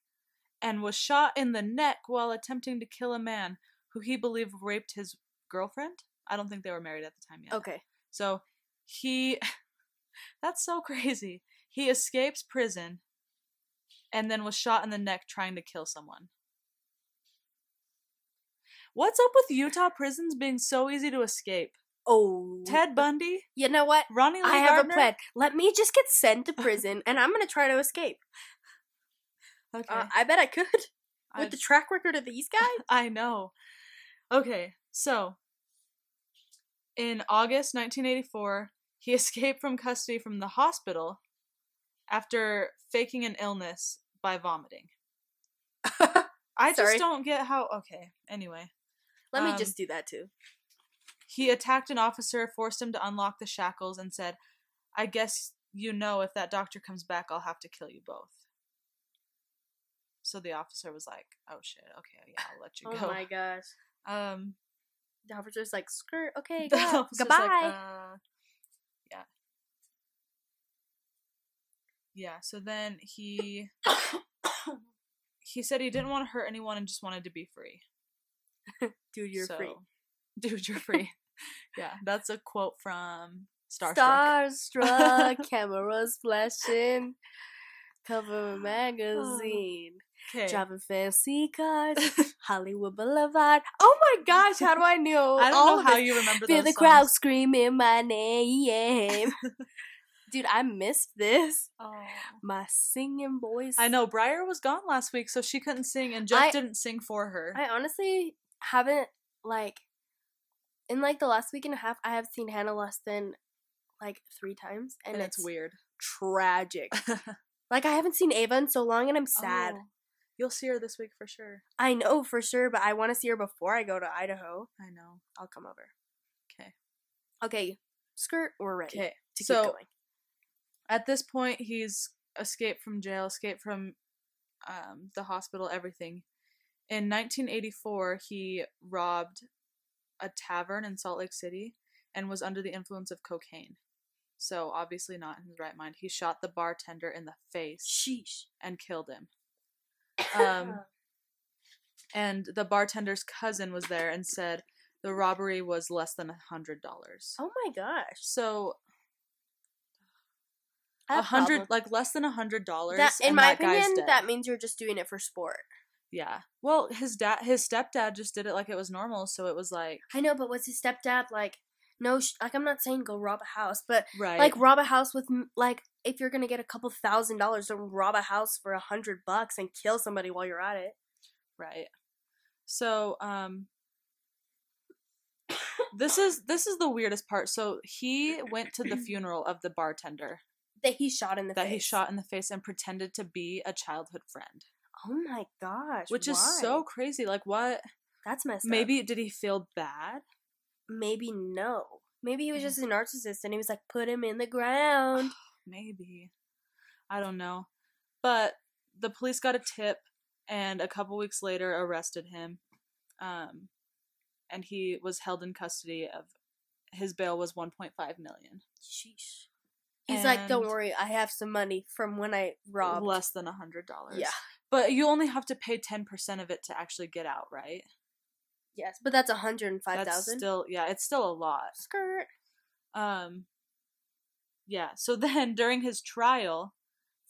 and was shot in the neck while attempting to kill a man who he believed raped his girlfriend. I don't think they were married at the time yet. Okay. So he that's so crazy. He escapes prison and then was shot in the neck trying to kill someone. What's up with Utah prisons being so easy to escape? Oh. Ted Bundy, You know what? Ronnie Lee I have Gardner? a plan. Let me just get sent to prison, and I'm gonna try to escape. Okay, Uh, I bet I could. With the track record of these guys? I know. Okay, so in August 1984, he escaped from custody from the hospital after faking an illness by vomiting. I Sorry. just don't get how. Okay, anyway. Let me Um, just do that too. He attacked an officer, forced him to unlock the shackles, and said, I guess you know if that doctor comes back, I'll have to kill you both. So the officer was like, oh shit, okay, yeah, I'll let you Oh go. Oh my gosh. Um, The officer's like, skirt, okay, goodbye. like, uh, yeah. Yeah, so then he he said he didn't want to hurt anyone and just wanted to be free. Dude, you're free. Dude, you're free. yeah, that's a quote from Starstruck. Starstruck, cameras flashing, cover of a magazine, Okay. driving fancy cars, Hollywood Boulevard. Oh my gosh, how do I know? I don't all know how this? you remember Feel the crowd screaming my name. Dude, I missed this. Oh. My singing voice. I know Briar was gone last week, so she couldn't sing, and Jeff I- didn't sing for her. I honestly haven't like in like the last week and a half, I have seen Hannah less than like three times, and, and, it's, weird. tragic. like I haven't seen Ava in so long, and I'm sad. Oh, you'll see her this week for sure. I know for sure, but I want to see her before I go to Idaho. I know. I'll come over. Okay. Okay, skirt. We're ready Okay. to So keep going. at this point, he's escaped from jail, escaped from um, the hospital, everything. In 1984, he robbed a tavern in Salt Lake City and was under the influence of cocaine. So obviously not in his right mind. He shot the bartender in the face Sheesh. and killed him. Um, and the bartender's cousin was there and said the robbery was less than a hundred dollars. oh my gosh. So a hundred, like less than a hundred dollars. In my opinion, that means you're just doing it for sport. Yeah. Well, his dad, his stepdad, just did it like it was normal, so it was like I know, but was his stepdad like? No, sh- like I'm not saying go rob a house, but right. like rob a house with like if you're gonna get a couple thousand dollars, don't rob a house for a hundred bucks and kill somebody while you're at it. right. So, um, this is this is the weirdest part. So he went to the funeral of the bartender That he shot in the that face. he shot in the face and pretended to be a childhood friend, Oh my gosh! which is so crazy. Like, what? That's messed up. Maybe did he feel bad? maybe no. Maybe he was just a narcissist and he was like, put him in the ground. Maybe. I don't know. But the police got a tip and a couple weeks later arrested him. Um and he was held in custody of his bail was 1.5 million. Sheesh. He's like, don't worry, I have some money from when I robbed. less than a hundred dollars. Yeah. But you only have to pay 10% of it to actually get out, right? Yes, but that's a hundred and five still yeah, it's still a lot. Skirt. Um yeah, so then during his trial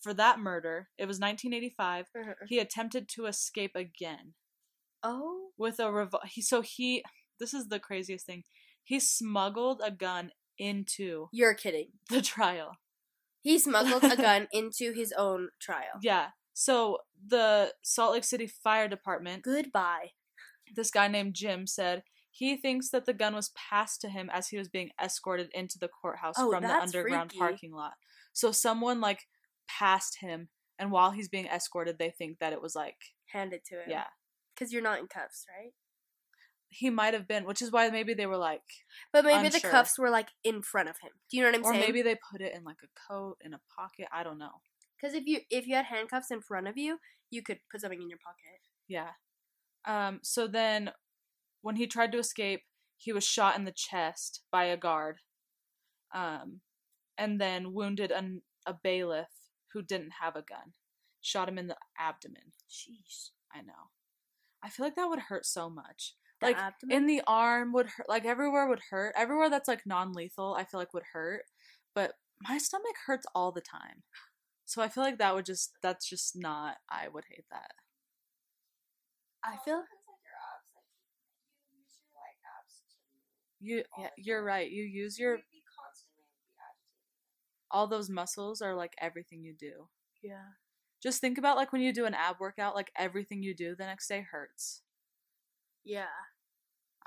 for that murder, it was 1985, he attempted to escape again. Oh, with a revol- he so he this is the craziest thing he smuggled a gun into you're kidding. the trial He smuggled a gun into his own trial. yeah so the salt lake city fire department Goodbye. this guy named jim said he thinks that the gun was passed to him as he was being escorted into the courthouse Oh, from the underground freaky. parking lot so someone like passed him and while he's being escorted they think that it was like handed to him. yeah Because you're not in cuffs, right? he might have been which is why maybe they were like But maybe Unsure. the cuffs were like in front of him. Do you know what I'm or saying? Or maybe they put it in like a coat in a pocket i don't know because if you if you had handcuffs in front of you, you could put something in your pocket. Yeah. Um, so then when he tried to escape, he was shot in the chest by a guard. Um, and then wounded an, a bailiff who didn't have a gun. Shot him in the abdomen. Jeez. I know. I feel like that would hurt so much. The like abdomen? in the arm would hurt like everywhere would hurt. Everywhere that's like non-lethal, I feel like would hurt. But my stomach hurts all the time. So I feel like that would just that's just not I would hate that. I feel like You yeah, you're right. You use your all those muscles are like everything you do. yeah. Just think about like when you do an ab workout, like everything you do the next day hurts. Yeah.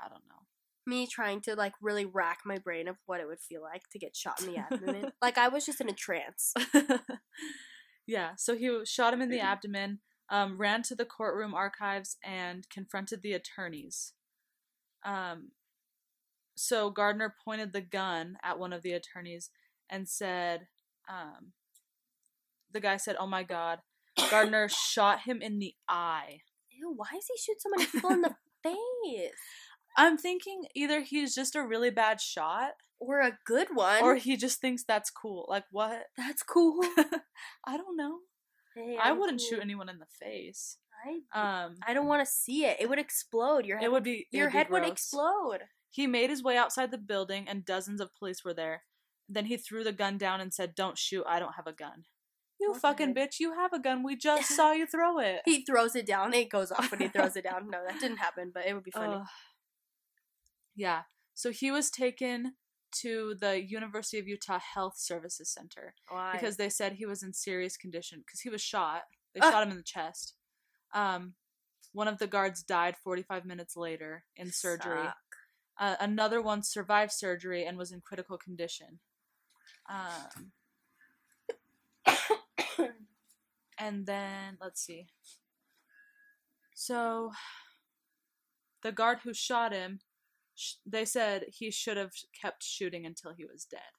I don't know. Me trying to like really rack my brain of what it would feel like to get shot in the abdomen. like I was just in a trance. yeah, so he shot him in the abdomen, um, ran to the courtroom archives, and confronted the attorneys. Um, so Gardner pointed the gun at one of the attorneys and said, um, the guy said, Oh my god. Gardner shot him in the eye. Ew, why does he shoot so many people in the face? I'm thinking either he's just a really bad shot Or a good one. or he just thinks that's cool. Like, what? that's cool. I don't know. Hey, I wouldn't cool. shoot anyone in the face. I, Um, I don't want to see it. It would explode. Your head it would be it your would be head would explode. He made his way outside the building, and dozens of police were there. Then he threw the gun down and said, "Don't shoot! I don't have a gun." You What fucking bitch! You have a gun. We just saw you throw it. He throws it down. It goes off when he throws it down. No, that didn't happen, but it would be funny. Ugh. Yeah. So he was taken to the University of Utah Health Services Center Why? because they said he was in serious condition because he was shot. They Ah. shot him in the chest. Um, one of the guards died 45 minutes later in surgery. Uh, another one survived surgery and was in critical condition. Um, and then let's see. So, the guard who shot him, they said he should have kept shooting until he was dead,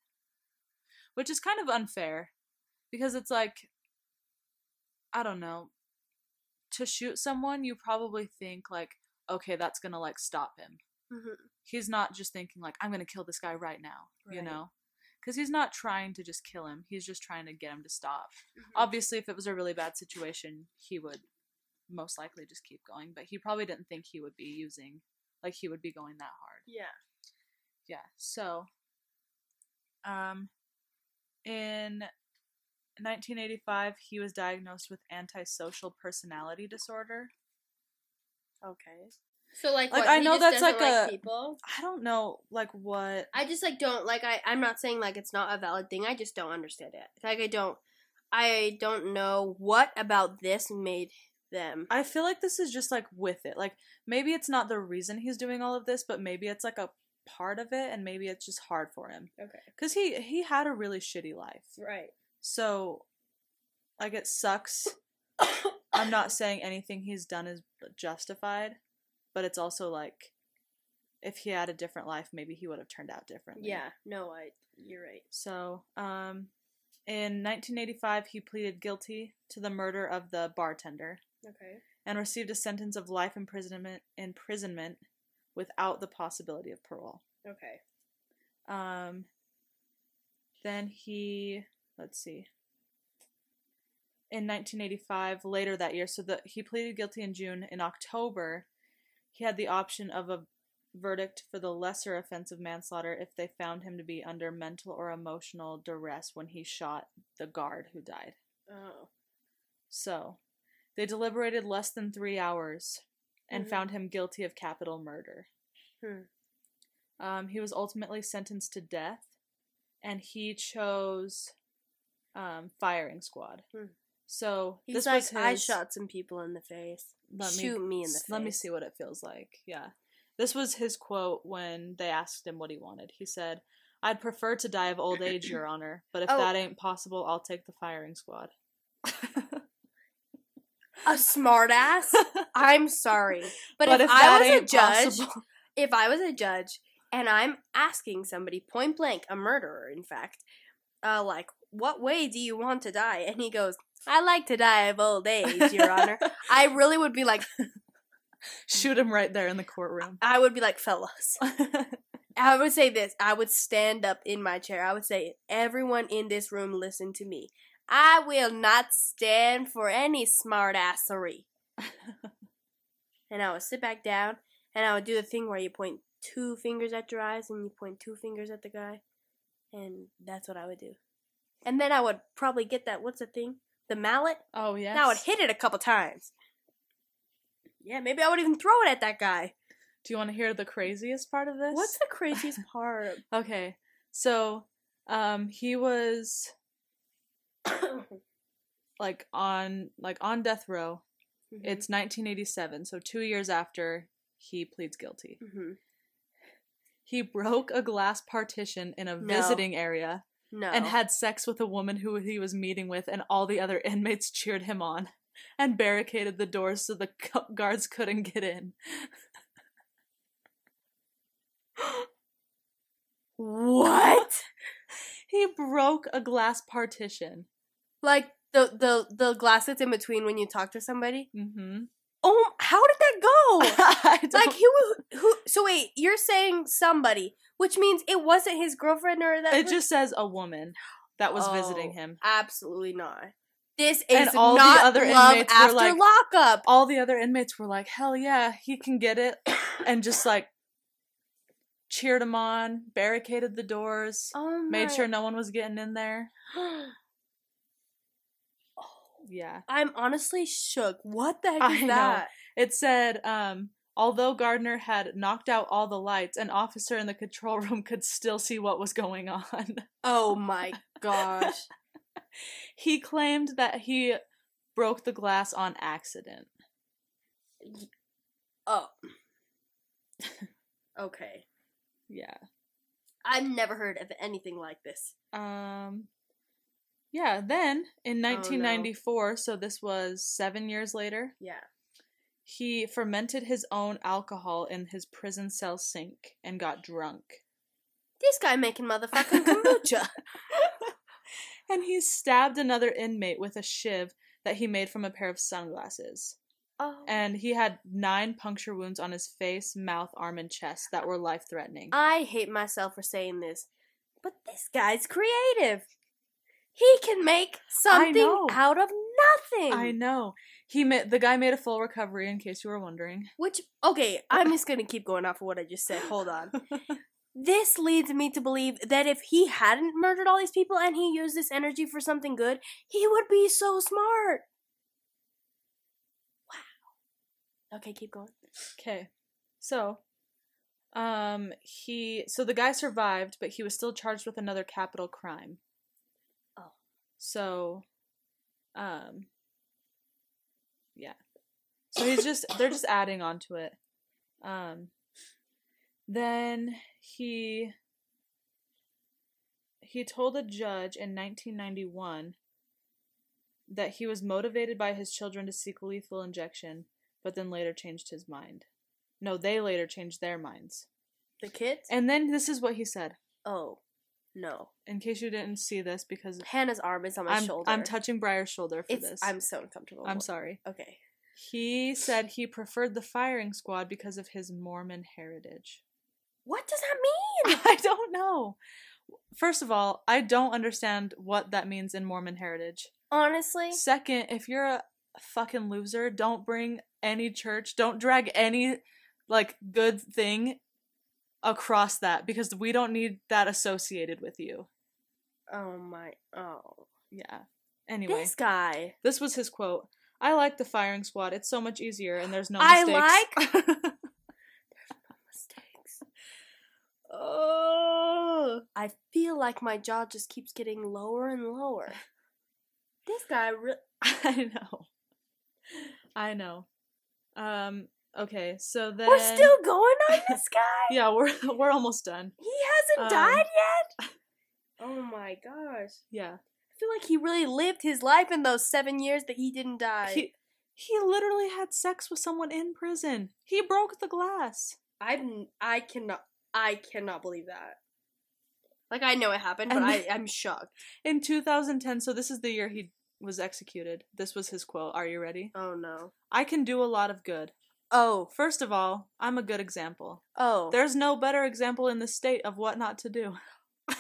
which is kind of unfair because it's like, I don't know, to shoot someone, you probably think like, okay, that's gonna like stop him. Mhm. He's not just thinking like, I'm gonna kill this guy right now, you know, because he's not trying to just kill him. He's just trying to get him to stop Mhm. obviously if it was a really bad situation he would most likely just keep going but he probably didn't think he would be using like he would be going that hard Yeah. yeah so um in 1985 he was diagnosed with antisocial personality disorder Okay. So like, Like, what, I he know just that's doesn't like a- people. i don't know like what I just like don't like I I'm not saying like it's not a valid thing. I just don't understand it. Like I don't I don't know what about this made them. I feel like this is just like with it. Like maybe it's not the reason he's doing all of this, but maybe it's like a part of it and maybe it's just hard for him. Okay. Cuz he he had a really shitty life. Right. So like it sucks. I'm not saying anything he's done is justified, but it's also like if he had a different life, maybe he would have turned out differently. Yeah. No, I. You're right. So, um in 1985 he pleaded guilty to the murder of the bartender. Okay. and received a sentence of life imprisonment imprisonment without the possibility of parole. Okay. Um then he let's see. In 1985, later that year, so that he pleaded guilty in June. In October, he had the option of a verdict for the lesser offense of manslaughter if they found him to be under mental or emotional duress when he shot the guard who died. Oh. So, they deliberated less than three hours and Mhm. found him guilty of capital murder. Hmm. Um, he was ultimately sentenced to death, and he chose um, firing squad. Hmm. So He's this like, was his. I shot some people in the face. Let Shoot me in the s- Let me see what it feels like. Yeah, this was his quote when they asked him what he wanted. He said, "I'd prefer to die of old age, Your Honor, but if Oh. that ain't possible, I'll take the firing squad." A smartass. I'm sorry, but, if, that I was a judge, possible- if I was a judge and I'm asking somebody point blank, a murderer, in fact, uh, like, what way do you want to die? And he goes, I like to die of old age, Your Honor. I really would be like, shoot him right there in the courtroom. I would be like, fellas. I would say this. I would stand up in my chair. I would say, everyone in this room, listen to me. I will not stand for any smartassery. and I would sit back down and I would do the thing where you point two fingers at your eyes and you point two fingers at the guy. And that's what I would do. And then I would probably get that, what's the thing? The mallet? oh yeah. And I would hit it a couple times. Yeah, maybe I would even throw it at that guy. Do you want to hear the craziest part of this? What's the craziest part? Okay. So, um he was like on like on death row. Mm-hmm. It's 1987, so 2 years after he pleads guilty. Mhm. He broke a glass partition in a No. visiting area no. and had sex with a woman who he was meeting with and all the other inmates cheered him on and barricaded the doors so the gu- guards couldn't get in. what? He broke a glass partition. Like the the the glass that's in between when you talk to somebody? Mm-hmm. Oh, how did that go? Like who who so wait, you're saying somebody, which means it wasn't his girlfriend or that It just says a woman that was Oh, visiting him. Absolutely not. This And is all the other love inmates were after like- lockup. All the other inmates were like, "Hell yeah, he can get it," and just like cheered him on, barricaded the doors, Oh made sure no one was getting in there. Yeah. I'm honestly shook. What the heck I is know. that? It said, um, although Gardner had knocked out all the lights, an officer in the control room could still see what was going on. Oh my gosh. he claimed that he broke the glass on accident. Oh. Okay. Yeah. I've never heard of anything like this. Um yeah, then in Oh, no. 1994, so this was 7 years later, Yeah. he fermented his own alcohol in his prison cell sink and got drunk. This guy making motherfucking kombucha. and he stabbed another inmate with a shiv that he made from a pair of sunglasses. oh. And he had 9 puncture wounds on his face, mouth, arm and chest that were life-threatening. I hate myself for saying this, but this guy's creative. He can make something out of nothing. I know. He made the guy made a full recovery in case you were wondering. Which okay, I'm just gonna keep going off of what I just said. Hold on. This leads me to believe that if he hadn't murdered all these people and he used this energy for something good, he would be so smart. Wow. Okay, keep going. Okay. So, um, he so the guy survived, but he was still charged with another capital crime. So, um, yeah. So he's just they're just adding on to it. Um, then he he told a judge in 1991 that he was motivated by his children to seek lethal injection, but then later changed his mind. No, they later changed their minds. The kids? And then this is what he said. oh. No. In case you didn't see this, because Hannah's arm is on my I'm shoulder. I'm touching Briar's shoulder for it's this. I'm so uncomfortable. I'm sorry. Okay. He said he preferred the firing squad because of his Mormon heritage. What does that mean? I don't know. First of all, I don't understand what that means in Mormon heritage. Honestly, Second, if you're a fucking loser, don't bring any church, don't drag any like good thing across that because we don't need that associated with you. oh my oh. Yeah. Anyway, This guy. this was his quote. I like the firing squad. It's so much easier and there's no I mistakes. Mistakes. Oh, I feel like my jaw just keeps getting lower and lower. This guy re- I know. I know. Um okay, so then We're still going this guy? Yeah, we're we're almost done. He hasn't Um, died yet? Oh my gosh. Yeah. I feel like he really lived his life in those seven years that he didn't die. He he literally had sex with someone in prison. He broke the glass. I I cannot I cannot believe that. Like I know it happened, but And I I'm shocked. In 2010, so this is the year he was executed. This was his quote. Are you ready? Oh no. I can do a lot of good. Oh First of all, I'm a good example. oh There's no better example in the state of what not to do.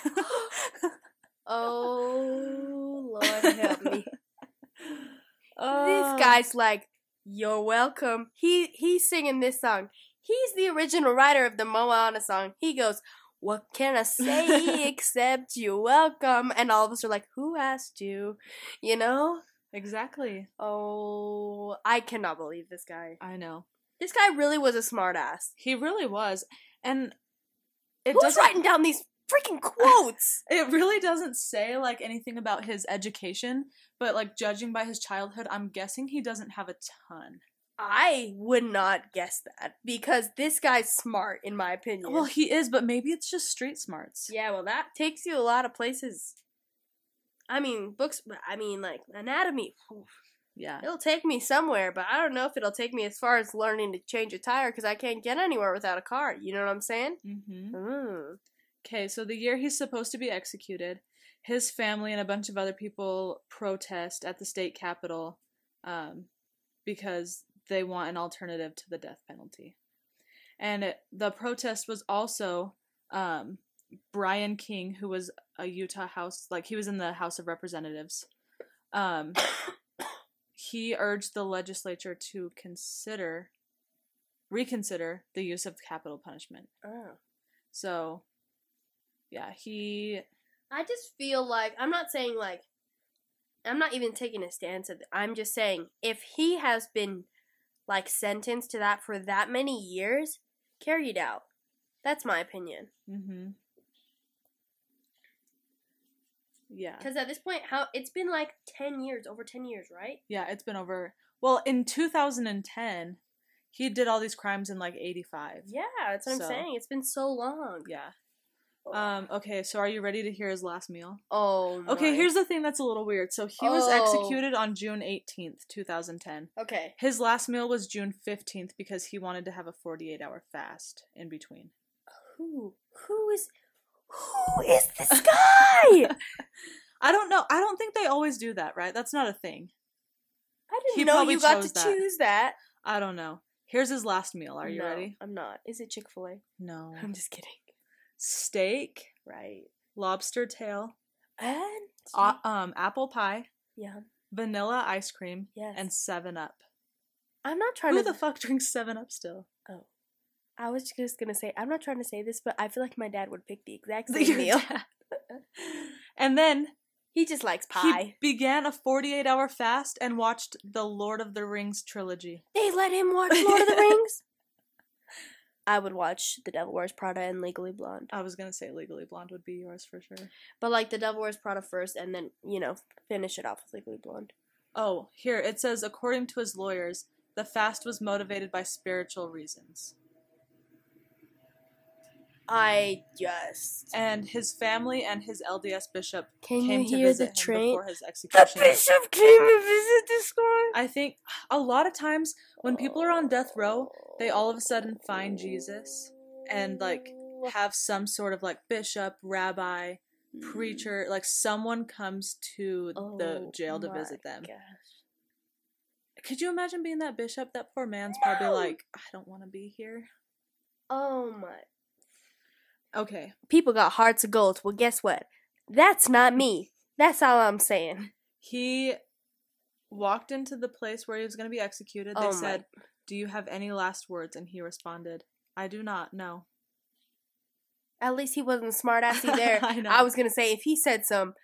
oh Lord help me. Oh. This guy's like, "You're welcome." He he's singing this song. He's the original writer of the Moana song. He goes, "What can I say except you're welcome?" And all of us are like, "Who asked you?" You know? Exactly. Oh, I cannot believe this guy. I know. This guy really was a smartass. He really was. And it Who's doesn't writing down these freaking quotes? it really doesn't say like anything about his education, but like judging by his childhood, I'm guessing he doesn't have a ton. I would not guess that because this guy's smart, in my opinion. Well, he is, but maybe it's just street smarts. Yeah, well, that takes you a lot of places. I mean, books. I mean, like anatomy. oof, Yeah. It'll take me somewhere, but I don't know if it'll take me as far as learning to change a tire because I can't get anywhere without a car. You know what I'm saying? Mm-hmm. Mm. Okay, so the year he's supposed to be executed, his family and a bunch of other people protest at the state capitol um, because they want an alternative to the death penalty. And it, the protest was also um, Brian King, who was a Utah House, like he was in the House of Representatives. Um, he urged the legislature to consider, reconsider the use of capital punishment. Oh. So, yeah, he. I just feel like I'm not saying like I'm not even taking a stance it. I'm just saying if he has been like sentenced to that for that many years, carried out. That's my opinion. Mm-hmm. Yeah. Because at this point, how it's been like ten years, over ten years, right? Yeah, it's been over. Well, in 2010, he did all these crimes in like 85. Yeah, that's what So- I'm saying. It's been so long. Yeah. Um, okay, so are you ready to hear his last meal? oh. Okay, here's the thing that's a little weird. So he was Oh. executed on June 18th, 2010. Okay. His last meal was June 15th because he wanted to have a 48 hour fast in between. Who? Who is? Who is this guy? I don't know. I don't think they always do that, right? That's not a thing. I didn't He know you got to that. choose that. I don't know. Here's his last meal. Are you No, ready? I'm not. Is it Chick Fil A? No. I'm just kidding. Steak, Right. lobster tail, And uh, um, apple pie, yeah, vanilla ice cream, yes. and 7 Up. I'm not trying Who to. Who the fuck drinks 7 Up still? oh, I was just gonna say I'm not trying to say this, but I feel like my dad would pick the exact same meal. and then he just likes pie. he began a 48 hour fast and watched the Lord of the Rings trilogy. They let him watch Lord of the Rings. I would watch The Devil Wears Prada and Legally Blonde, I was gonna say Legally Blonde would be yours for sure. but like The Devil Wears Prada first, and then you know finish it off with Legally Blonde. Oh, here it says according to his lawyers, the fast was motivated by spiritual reasons. I just And his family and his LDS bishop can came you to hear visit the him train? before his execution. The bishop came to visit this guy. I think a lot of times when people are on death row, they all of a sudden find Jesus and like have some sort of like bishop, rabbi, hmm. preacher, like someone comes to the Oh jail to visit them. gosh. Could you imagine being that bishop? That poor man's probably like, I don't want to be here. Oh my. Okay. People got hearts of gold. Well, guess what? That's not me. That's all I'm saying. He walked into the place where he was going to be executed. They Oh my- said, Do you have any last words? And he responded, I do not, no. At least he wasn't smart assy there. I. I was gonna say if he said some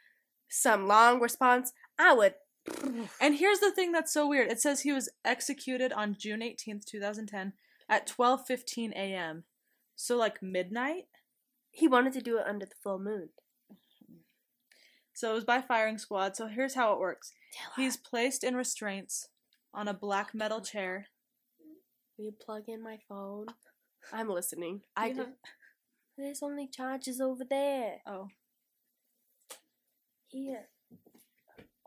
some long response, I would. And here's the thing that's so weird. It says he was executed on June 18th, 2010 at 12:15 a.m. So like midnight? He wanted to do it under the full moon. So it was by firing squad. So here's how it works. He's placed in restraints on a black metal chair. Will you plug in my phone? I'm listening. I have- There's only charges over there. Oh. Here.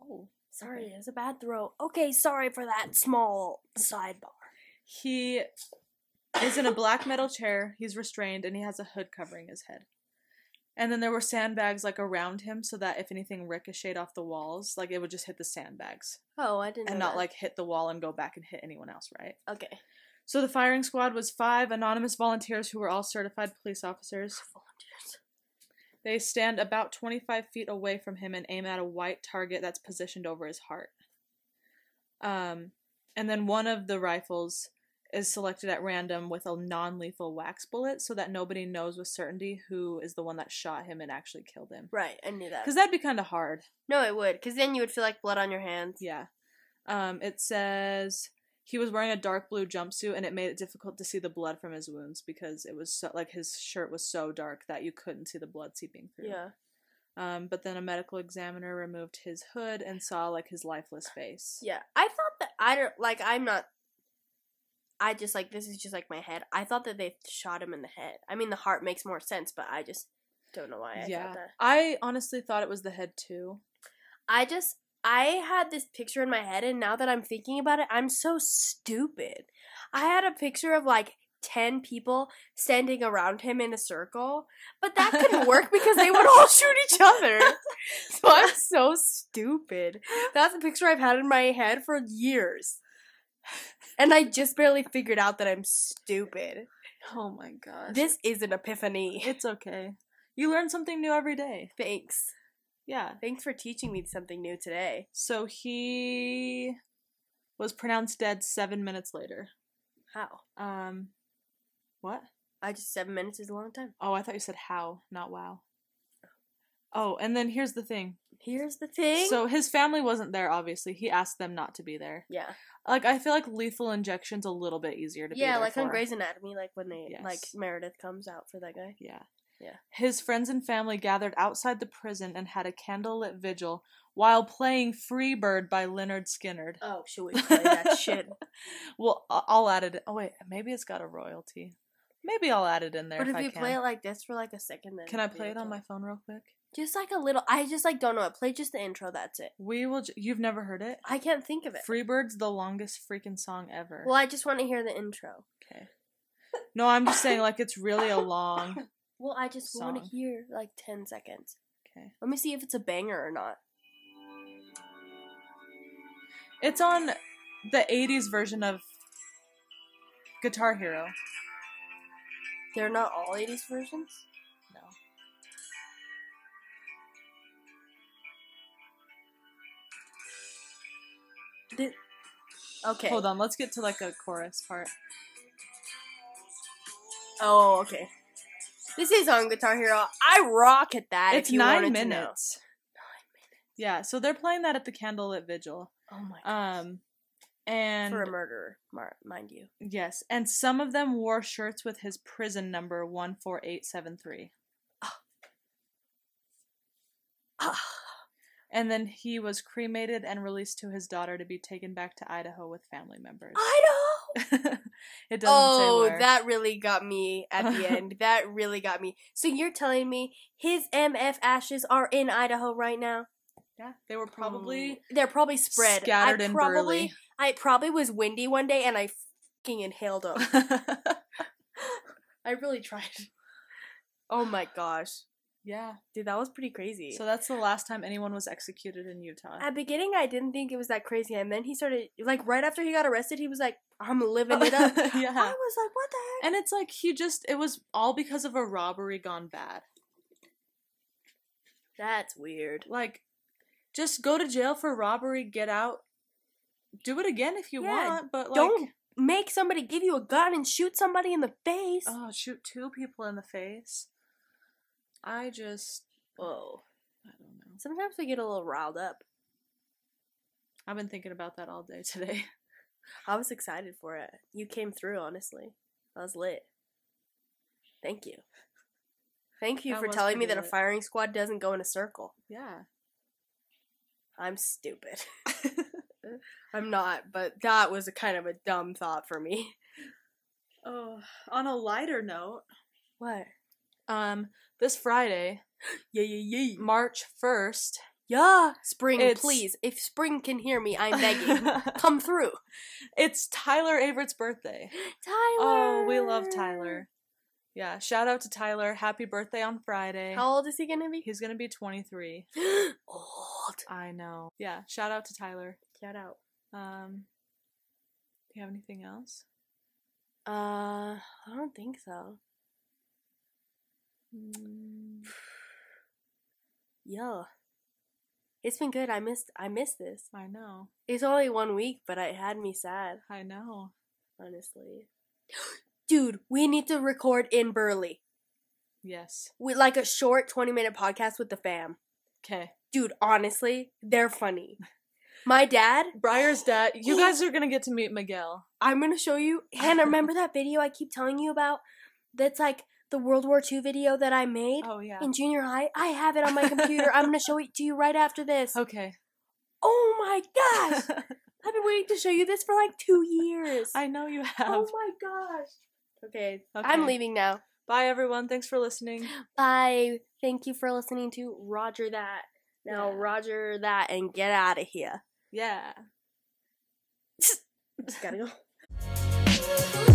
Oh. Sorry, Okay. it's a bad throw. Okay, sorry for that small sidebar. He is in a black metal chair. He's restrained and he has a hood covering his head. And then there were sandbags like around him so that if anything ricocheted off the walls, like it would just hit the sandbags Oh, I didn't. and not that. like hit the wall and go back and hit anyone else, right? Okay. So the firing squad was five anonymous volunteers who were all certified police officers. Volunteers. They stand about 25 feet away from him and aim at a white target that's positioned over his heart. Um, and then one of the rifles is selected at random with a non lethal wax bullet so that nobody knows with certainty who is the one that shot him and actually killed him. Right, I knew that. Because that'd be kind of hard. No, it would, because then you would feel like blood on your hands. Yeah. Um, it says he was wearing a dark blue jumpsuit and it made it difficult to see the blood from his wounds because it was so like his shirt was so dark that you couldn't see the blood seeping through. Yeah. Um, but then a medical examiner removed his hood and saw like his lifeless face. Yeah. I thought that I don't like I'm not I just like this is just like my head. I thought that they shot him in the head. I mean the heart makes more sense, but I just don't know why I yeah. thought that. I honestly thought it was the head too. I just I had this picture in my head and now that I'm thinking about it, I'm so stupid. I had a picture of like 10 people standing around him in a circle, but that couldn't work because they would all shoot each other. So I'm so stupid. That's a picture I've had in my head for years. And I just barely figured out that I'm stupid. Oh my gosh. This is an epiphany. it's okay. You learn something new every day. Thanks. Yeah. Thanks for teaching me something new today. So he was pronounced dead seven minutes later. How? Um, what? I just seven minutes is a long time. Oh, I thought you said how, not wow. Oh, and then here's the thing. Here's the thing. So his family wasn't there, obviously. He asked them not to be there. yeah, Like, I feel like lethal injection's a little bit easier to be yeah, like on for. Grey's Anatomy, like when they Yes. like Meredith comes out for that guy. Yeah. Yeah. His friends and family gathered outside the prison and had a candlelit vigil while playing Freebird by Lynyrd Skynyrd. Oh, should we play that shit? Well, I'll add it. Oh wait, maybe it's got a royalty. Maybe I'll add it in there. But if if you play it like this for like a second, then Can I play it on my phone real quick? Just like a little. I just like don't know it. Play just the intro. That's it. We will. J- You've never heard it? I can't think of it. Freebird's the longest freaking song ever. Well, I just want to hear the intro. Okay. No, I'm just saying like it's really a long. Well, I just want to hear like ten seconds. Okay. Let me see if it's a banger or not. It's on the 80s version of Guitar Hero. They're not all '80s versions. Okay. Hold on, let's get to like a chorus part. Oh, okay. This is on Guitar Hero. I rock at that. it's if you nine wanted minutes. Yeah, so they're playing that at the candlelit vigil. Oh my god. Um, and For a murderer, mar- mind you. yes, and some of them wore shirts with his prison number one four eight seven three. Ah. And then he was cremated and released to his daughter to be taken back to Idaho with family members. I know. it doesn't Oh, say where. that really got me at the end. That really got me. So you're telling me his MF ashes are in Idaho right now? yeah, they were probably Mm. they're probably spread. scattered I in probably, Burley. I probably was windy one day and I fucking inhaled them. I really tried. Oh my gosh, yeah, dude, that was pretty crazy. so that's the last time anyone was executed in Utah. At beginning, I didn't think it was that crazy, and then he started like right after he got arrested, he was like, "I'm living it up." yeah, I was like, "What the heck?" and it's like he just it was all because of a robbery gone bad. That's weird. Like, just go to jail for robbery, get out, do it again if you Yeah, want, but like, Don't make somebody give you a gun and shoot somebody in the face. oh shoot two people in the face. I just Whoa. I don't know. Sometimes we get a little riled up. I've been thinking about that all day today. I was excited for it. You came through, honestly. I was lit. Thank you. Thank you That for telling me pretty that a firing squad doesn't go in a circle. Yeah. I'm stupid. I'm not, but that was a kind of a dumb thought for me. oh, on a lighter note, What? um, this Friday, Yeah, yeah, yeah. March first, Yeah, spring, It's- please. If spring can hear me, I'm begging. Come through. it's Tyler Averett's birthday. Tyler. Oh, we love Tyler. Yeah, shout out to Tyler. Happy birthday on Friday. How old is he gonna be? He's gonna be 23. old. I know. Yeah, shout out to Tyler. Shout out. Um, do you have anything else? Uh, I don't think so. Mm, Yeah. It's been good. I missed I missed this. I know. It's only one week, but it had me sad, I know. honestly. Dude, we need to record in Burley. Yes. With like a short 20 minute podcast with the fam. Okay. Dude, honestly, they're funny. My dad, Briar's dad. You guys are gonna get to meet Miguel. I'm gonna show you. Hannah, remember that video I keep telling you about? That's like the World War II video that I made Oh yeah. in junior high. I have it on my computer. I'm gonna show it to you right after this. Okay. Oh my gosh! I've been waiting to show you this for like two years. I know you oh have. oh my gosh. Okay, Okay. I'm leaving now. Bye everyone. Thanks for listening. Bye. Thank you for listening to Roger That. Now, Yeah. Roger That and get out of here. Yeah. Just gotta go.